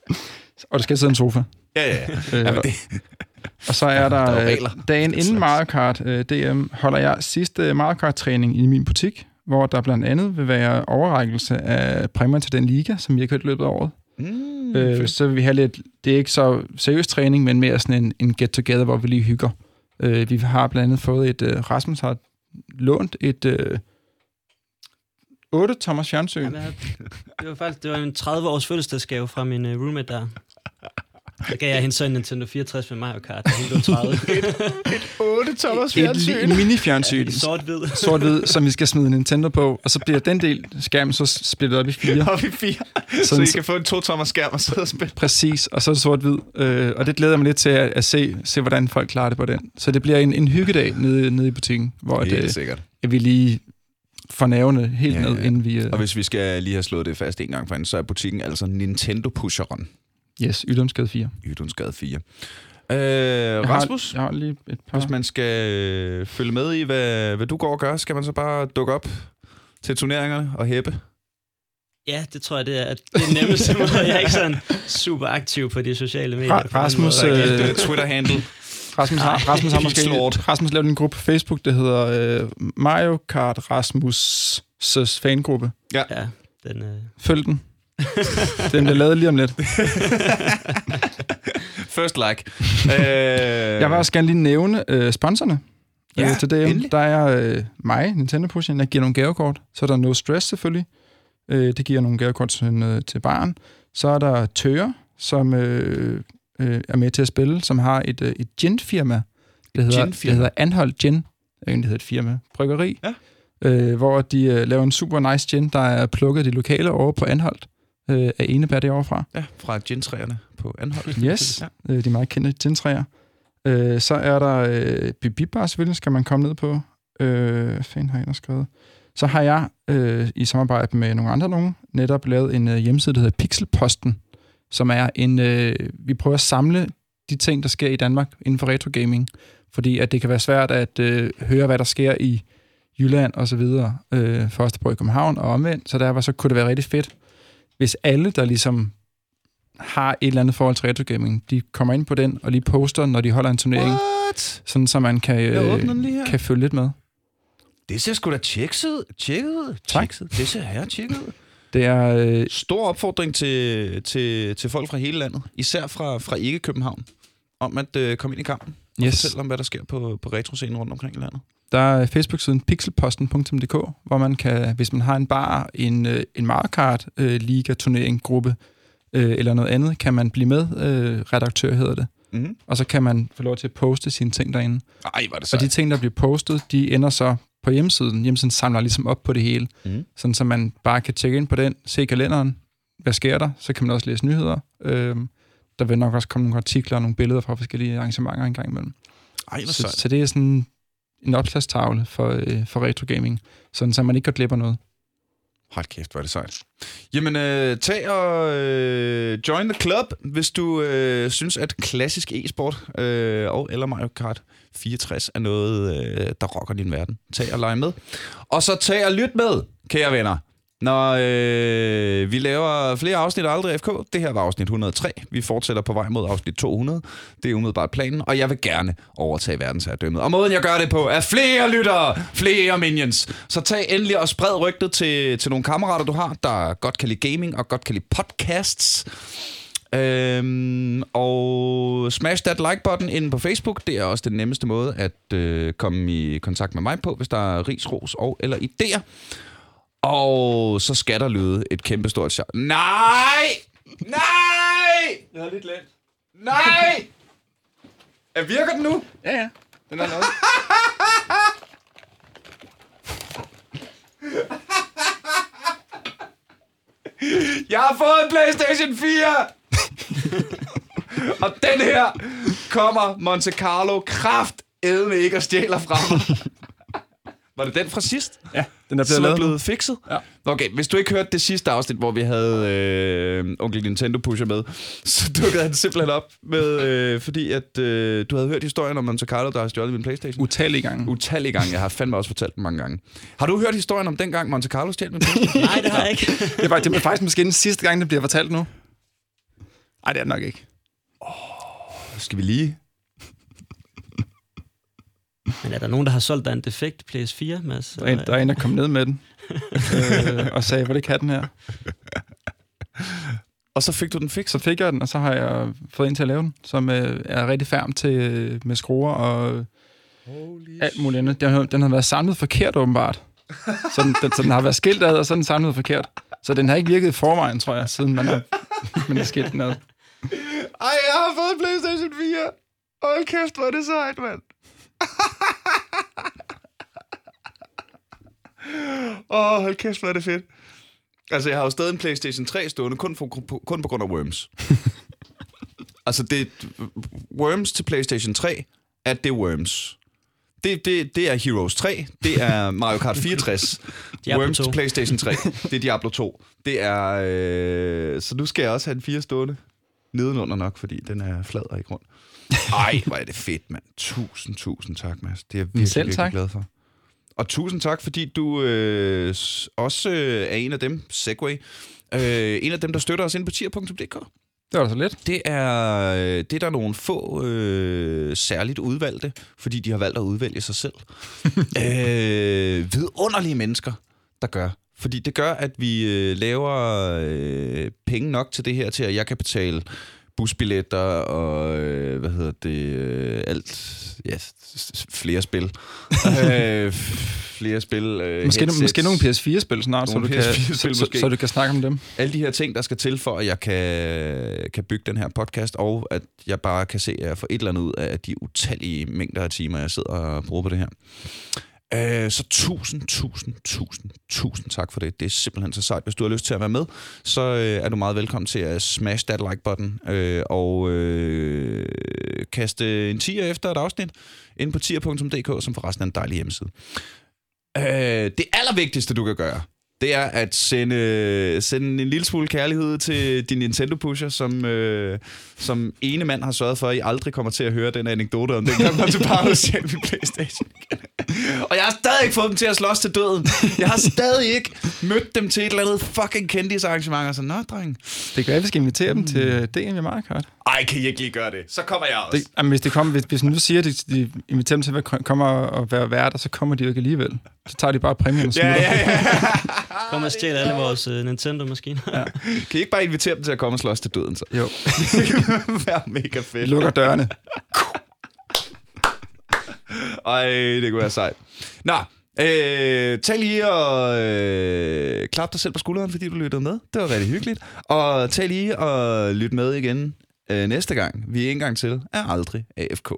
og der skal sidde en sofa. Ja, ja, ja. Øh, Jamen, det, Og så er der, der er jo øh, dagen Den inden. Mario Kart øh, DM holder jeg sidste Mario Kart-træning i min butik, hvor der blandt andet vil være overrækkelse af præmier til den liga, som vi har kørt i løbet af året. mm, Øh, fedt. så vil vi have lidt, det er ikke så seriøs træning, men mere sådan en, en get-together, hvor vi lige hygger. Øh, vi har blandt andet fået et, øh, Rasmus har lånt et øh, 8-tommers fjernsyn. Jamen, jeg- det var faktisk det var en 30-års fødselsdagsgave fra min uh, roommate der. Der gav jeg hende så en Nintendo 64 med Mario Kart, da hun blev 30. 8 tommers Et, en mini-fjernsyn, I sort-hvid. sort-hvid, som vi skal smide Nintendo på, og så bliver den del skærmen så splittet op i fire. Op i fire. Så I så- kan få en 2 tommer skærm og sidde og spille. Præcis, og så er det sort-hvid. Øh, og det glæder jeg mig lidt til at, at se, se, hvordan folk klarer det på den. Så det bliver en, en hyggedag nede, nede i butikken, hvor Det er det, sikkert. at vi lige får nervene helt Ja, ja, ned, ja. inden vi... Uh, Og hvis vi skal lige have slået det fast en gang for anden, så er butikken altså Nintendo-pusheren. Yes, Ydumsgade 4. Ydundsgade 4. Øh, Jeg Rasmus, Har, jeg har lige et par... hvis man skal øh, følge med i, hvad, hvad du går og gør, skal man så bare dukke op til turneringerne og hæppe? Ja, det tror jeg, det er det er den nemmeste måde. Jeg er ikke sådan super aktiv på de sociale medier. Ra- Rasmus, måde. øh, Twitter-handle. Rasmus har, Rasmus har måske slort. Rasmus lavet en gruppe på Facebook, der hedder øh, Mario Kart Rasmus' fangruppe. Ja, den, øh, Følg den. den bliver lavet lige om lidt. First like. øh, Jeg vil også gerne lige nævne øh, sponsorerne. Ja, øh, til DM. endelig. Der er øh, mig, Nintendo Pushen, jeg giver nogle gavekort. Så er der No Stress selvfølgelig. Øh, det giver nogle gavekort til, øh, til barn. Så er der Tøre, som øh, øh, er med til at spille, som har et, øh, et gin-firma. Det hedder, det gin-firma? hedder Anholdt Gin. Det er hedder et firma. Bryggeri. Ja. Øh, hvor de øh, laver en super nice gin, der er plukket de lokale over på Anholdt øh, af Enebær derovre fra. Ja, fra gintræerne på Anhold. Yes, Ja. øh, de meget kendte gintræer. Øh, så er der øh, Bibibar, selvfølgelig skal man komme ned på. Øh, fanden har jeg skrevet? Så har jeg øh, i samarbejde med nogle andre nogen netop lavet en øh, hjemmeside, der hedder Pixelposten, som er en... Øh, vi prøver at samle de ting, der sker i Danmark inden for retro gaming, fordi at det kan være svært at øh, høre, hvad der sker i Jylland og så videre, øh, for os, der bor i København og omvendt. Så derfor så kunne det være rigtig fedt, hvis alle, der ligesom har et eller andet forhold til retro gaming, de kommer ind på den og lige poster, når de holder en turnering, What? sådan så man kan, øh, kan følge lidt med. Det ser sgu da tjekket ud. Tjekket ud. Tak. Det ser her tjekket ud. Det er, øh, Stor opfordring til, til, til folk fra hele landet, især fra, fra ikke-København, om at øh, komme ind i kampen og Yes. fortælle om, hvad der sker på, på retroscenen rundt omkring i landet. Der er Facebook-siden pixelposten.dk, hvor man kan, hvis man har en bar, en, øh, en Mario Kart øh, liga turnering gruppe øh, eller noget andet, kan man blive med, øh, redaktør hedder det. Mm-hmm. Og så kan man få lov til at poste sine ting derinde. Ej, var det Og sejt. de ting, der bliver postet, de ender så på hjemmesiden. Hjemmesiden samler ligesom op på det hele. Mhm. Sådan så man bare kan tjekke ind på den, se kalenderen, hvad sker der, så kan man også læse nyheder. Øhm, der vil nok også komme nogle artikler og nogle billeder fra forskellige arrangementer en gang imellem. Ej, Så, sejt. så det er sådan en opslagstavle for, øh, for retro gaming, sådan så man ikke går glip af noget. Hold kæft, hvor er det sejt. Jamen, øh, tag og øh, join the club, hvis du øh, synes, at klassisk e-sport øh, og eller Mario Kart 64 er noget, øh, der rocker din verden. Tag og lege med. Og så tag og lyt med, kære venner. Når øh, vi laver flere afsnit af Aldrig FK, det her var afsnit 103. Vi fortsætter på vej mod afsnit 200. Det er umiddelbart planen, og jeg vil gerne overtage verdensherredømmet. Og måden, jeg gør det på, er flere lyttere, flere minions. Så tag endelig og spred rygtet til, til nogle kammerater, du har, der godt kan lide gaming og godt kan lide podcasts. Øhm, og smash that like-button inde på Facebook. Det er også den nemmeste måde at øh, komme i kontakt med mig på, hvis der er ris, ros og eller idéer. Og så skal der lyde et kæmpestort shout. Nej! Nej! Jeg har lidt let. Nej! Er virker den nu? Ja, ja. Den er noget. Jeg har fået en PlayStation 4! og den her kommer Monte Carlo kraft ikke og stjæler fra mig. Var det den fra sidst? Ja, den er blevet Som er blevet fikset? Ja. Okay, hvis du ikke hørte det sidste afsnit, hvor vi havde øh, onkel Nintendo Pusher med, så dukkede han simpelthen op med, øh, fordi at øh, du havde hørt historien om Monte Carlo, der har stjålet min Playstation. Utallige gange. Utallige gange. Jeg har fandme også fortalt den mange gange. Har du hørt historien om dengang Monte Carlo stjal min Playstation? Nej, det har jeg ikke. Det er, faktisk, det er faktisk måske den sidste gang, det bliver fortalt nu. Nej, det er det nok ikke. Skal vi lige... Men er der nogen, der har solgt dig en defekt PS4, Mads? Der er en, der, er en, der kom ned med den. øh, og sagde, hvor det kan den her. Og så fik du den fikset. Så fik jeg den, og så har jeg fået en til at lave den, som øh, er rigtig færm til øh, med skruer og Holy alt muligt andet. Den, har- den har været samlet forkert, åbenbart. Så den, den, så den har været skilt ad, og så er den samlet forkert. Så den har ikke virket i forvejen, tror jeg, siden man har, man har skilt den ad. Ej, jeg har fået en Playstation 4. Hold kæft, hvor er det sejt, mand. Åh, oh, hold kæft, hvor er det fedt. Altså, jeg har jo stadig en Playstation 3 stående, kun, for, kun på grund af Worms. altså, det Worms til Playstation 3, at det er Worms. Det, det, det er Heroes 3, det er Mario Kart 64, Diablo Worms 2. til Playstation 3, det er Diablo 2. Det er... Øh, så nu skal jeg også have en 4 stående nedenunder nok, fordi den er flad og ikke rund. Ej, hvor er det fedt, mand. Tusind, tusind tak, Mads. Det er jeg virkelig, selv virkelig tak. glad for. Og tusind tak, fordi du øh, også øh, er en af dem, Segway, øh, en af dem, der støtter os ind på tier.dk. Det var da så lidt. Det er, øh, det er der nogle få øh, særligt udvalgte, fordi de har valgt at udvælge sig selv. øh, vidunderlige mennesker, der gør. Fordi det gør, at vi øh, laver øh, penge nok til det her, til at jeg kan betale busbilletter og, øh, hvad hedder det, øh, alt, ja, flere spil. øh, flere spil, øh, Måske, headsets. måske nogle PS4-spil snart, så du, kan, PS4-spil så, så, så du kan snakke om dem. alle de her ting, der skal til for, at jeg kan, kan bygge den her podcast, og at jeg bare kan se, at jeg får et eller andet ud af de utallige mængder af timer, jeg sidder og bruger på det her. Øh, så tusind, tusind, tusind, tusind tak for det. Det er simpelthen så sejt. Hvis du har lyst til at være med, så øh, er du meget velkommen til at smash that like-button øh, og øh, kaste en tier efter et afsnit ind på tier.dk, som forresten er en dejlig hjemmeside. Øh, det allervigtigste, du kan gøre, det er at sende, sende en lille smule kærlighed til din Nintendo Pusher, som, øh, som ene mand har sørget for, at I aldrig kommer til at høre den anekdote om den gang, man til bare selv Playstation. Og jeg har stadig ikke fået dem til at slås til døden. Jeg har stadig ikke mødt dem til et eller andet fucking kendisarrangement. Og så, nå, dreng. Det kan være, vi skal invitere dem til DM i Mario Kart. Ej, kan I ikke lige gøre det? Så kommer jeg også. Det, jamen, hvis, det kommer, hvis, hvis nu siger, at de, de inviterer dem til at være- komme og være værter, så kommer de jo ikke alligevel. Så tager de bare præmien og Ja, smutter. ja, ja. Kom og stjæl alle vores uh, Nintendo-maskiner. Kan I ikke bare invitere dem til at komme og slås til døden, så? Jo, Det kan være mega fedt. lukker dørene. Ej, det kunne være sejt. Nå, øh, tag lige og øh, klap dig selv på skulderen, fordi du lyttede med. Det var rigtig hyggeligt. Og tag lige og lyt med igen øh, næste gang. Vi er en gang til er aldrig AFK.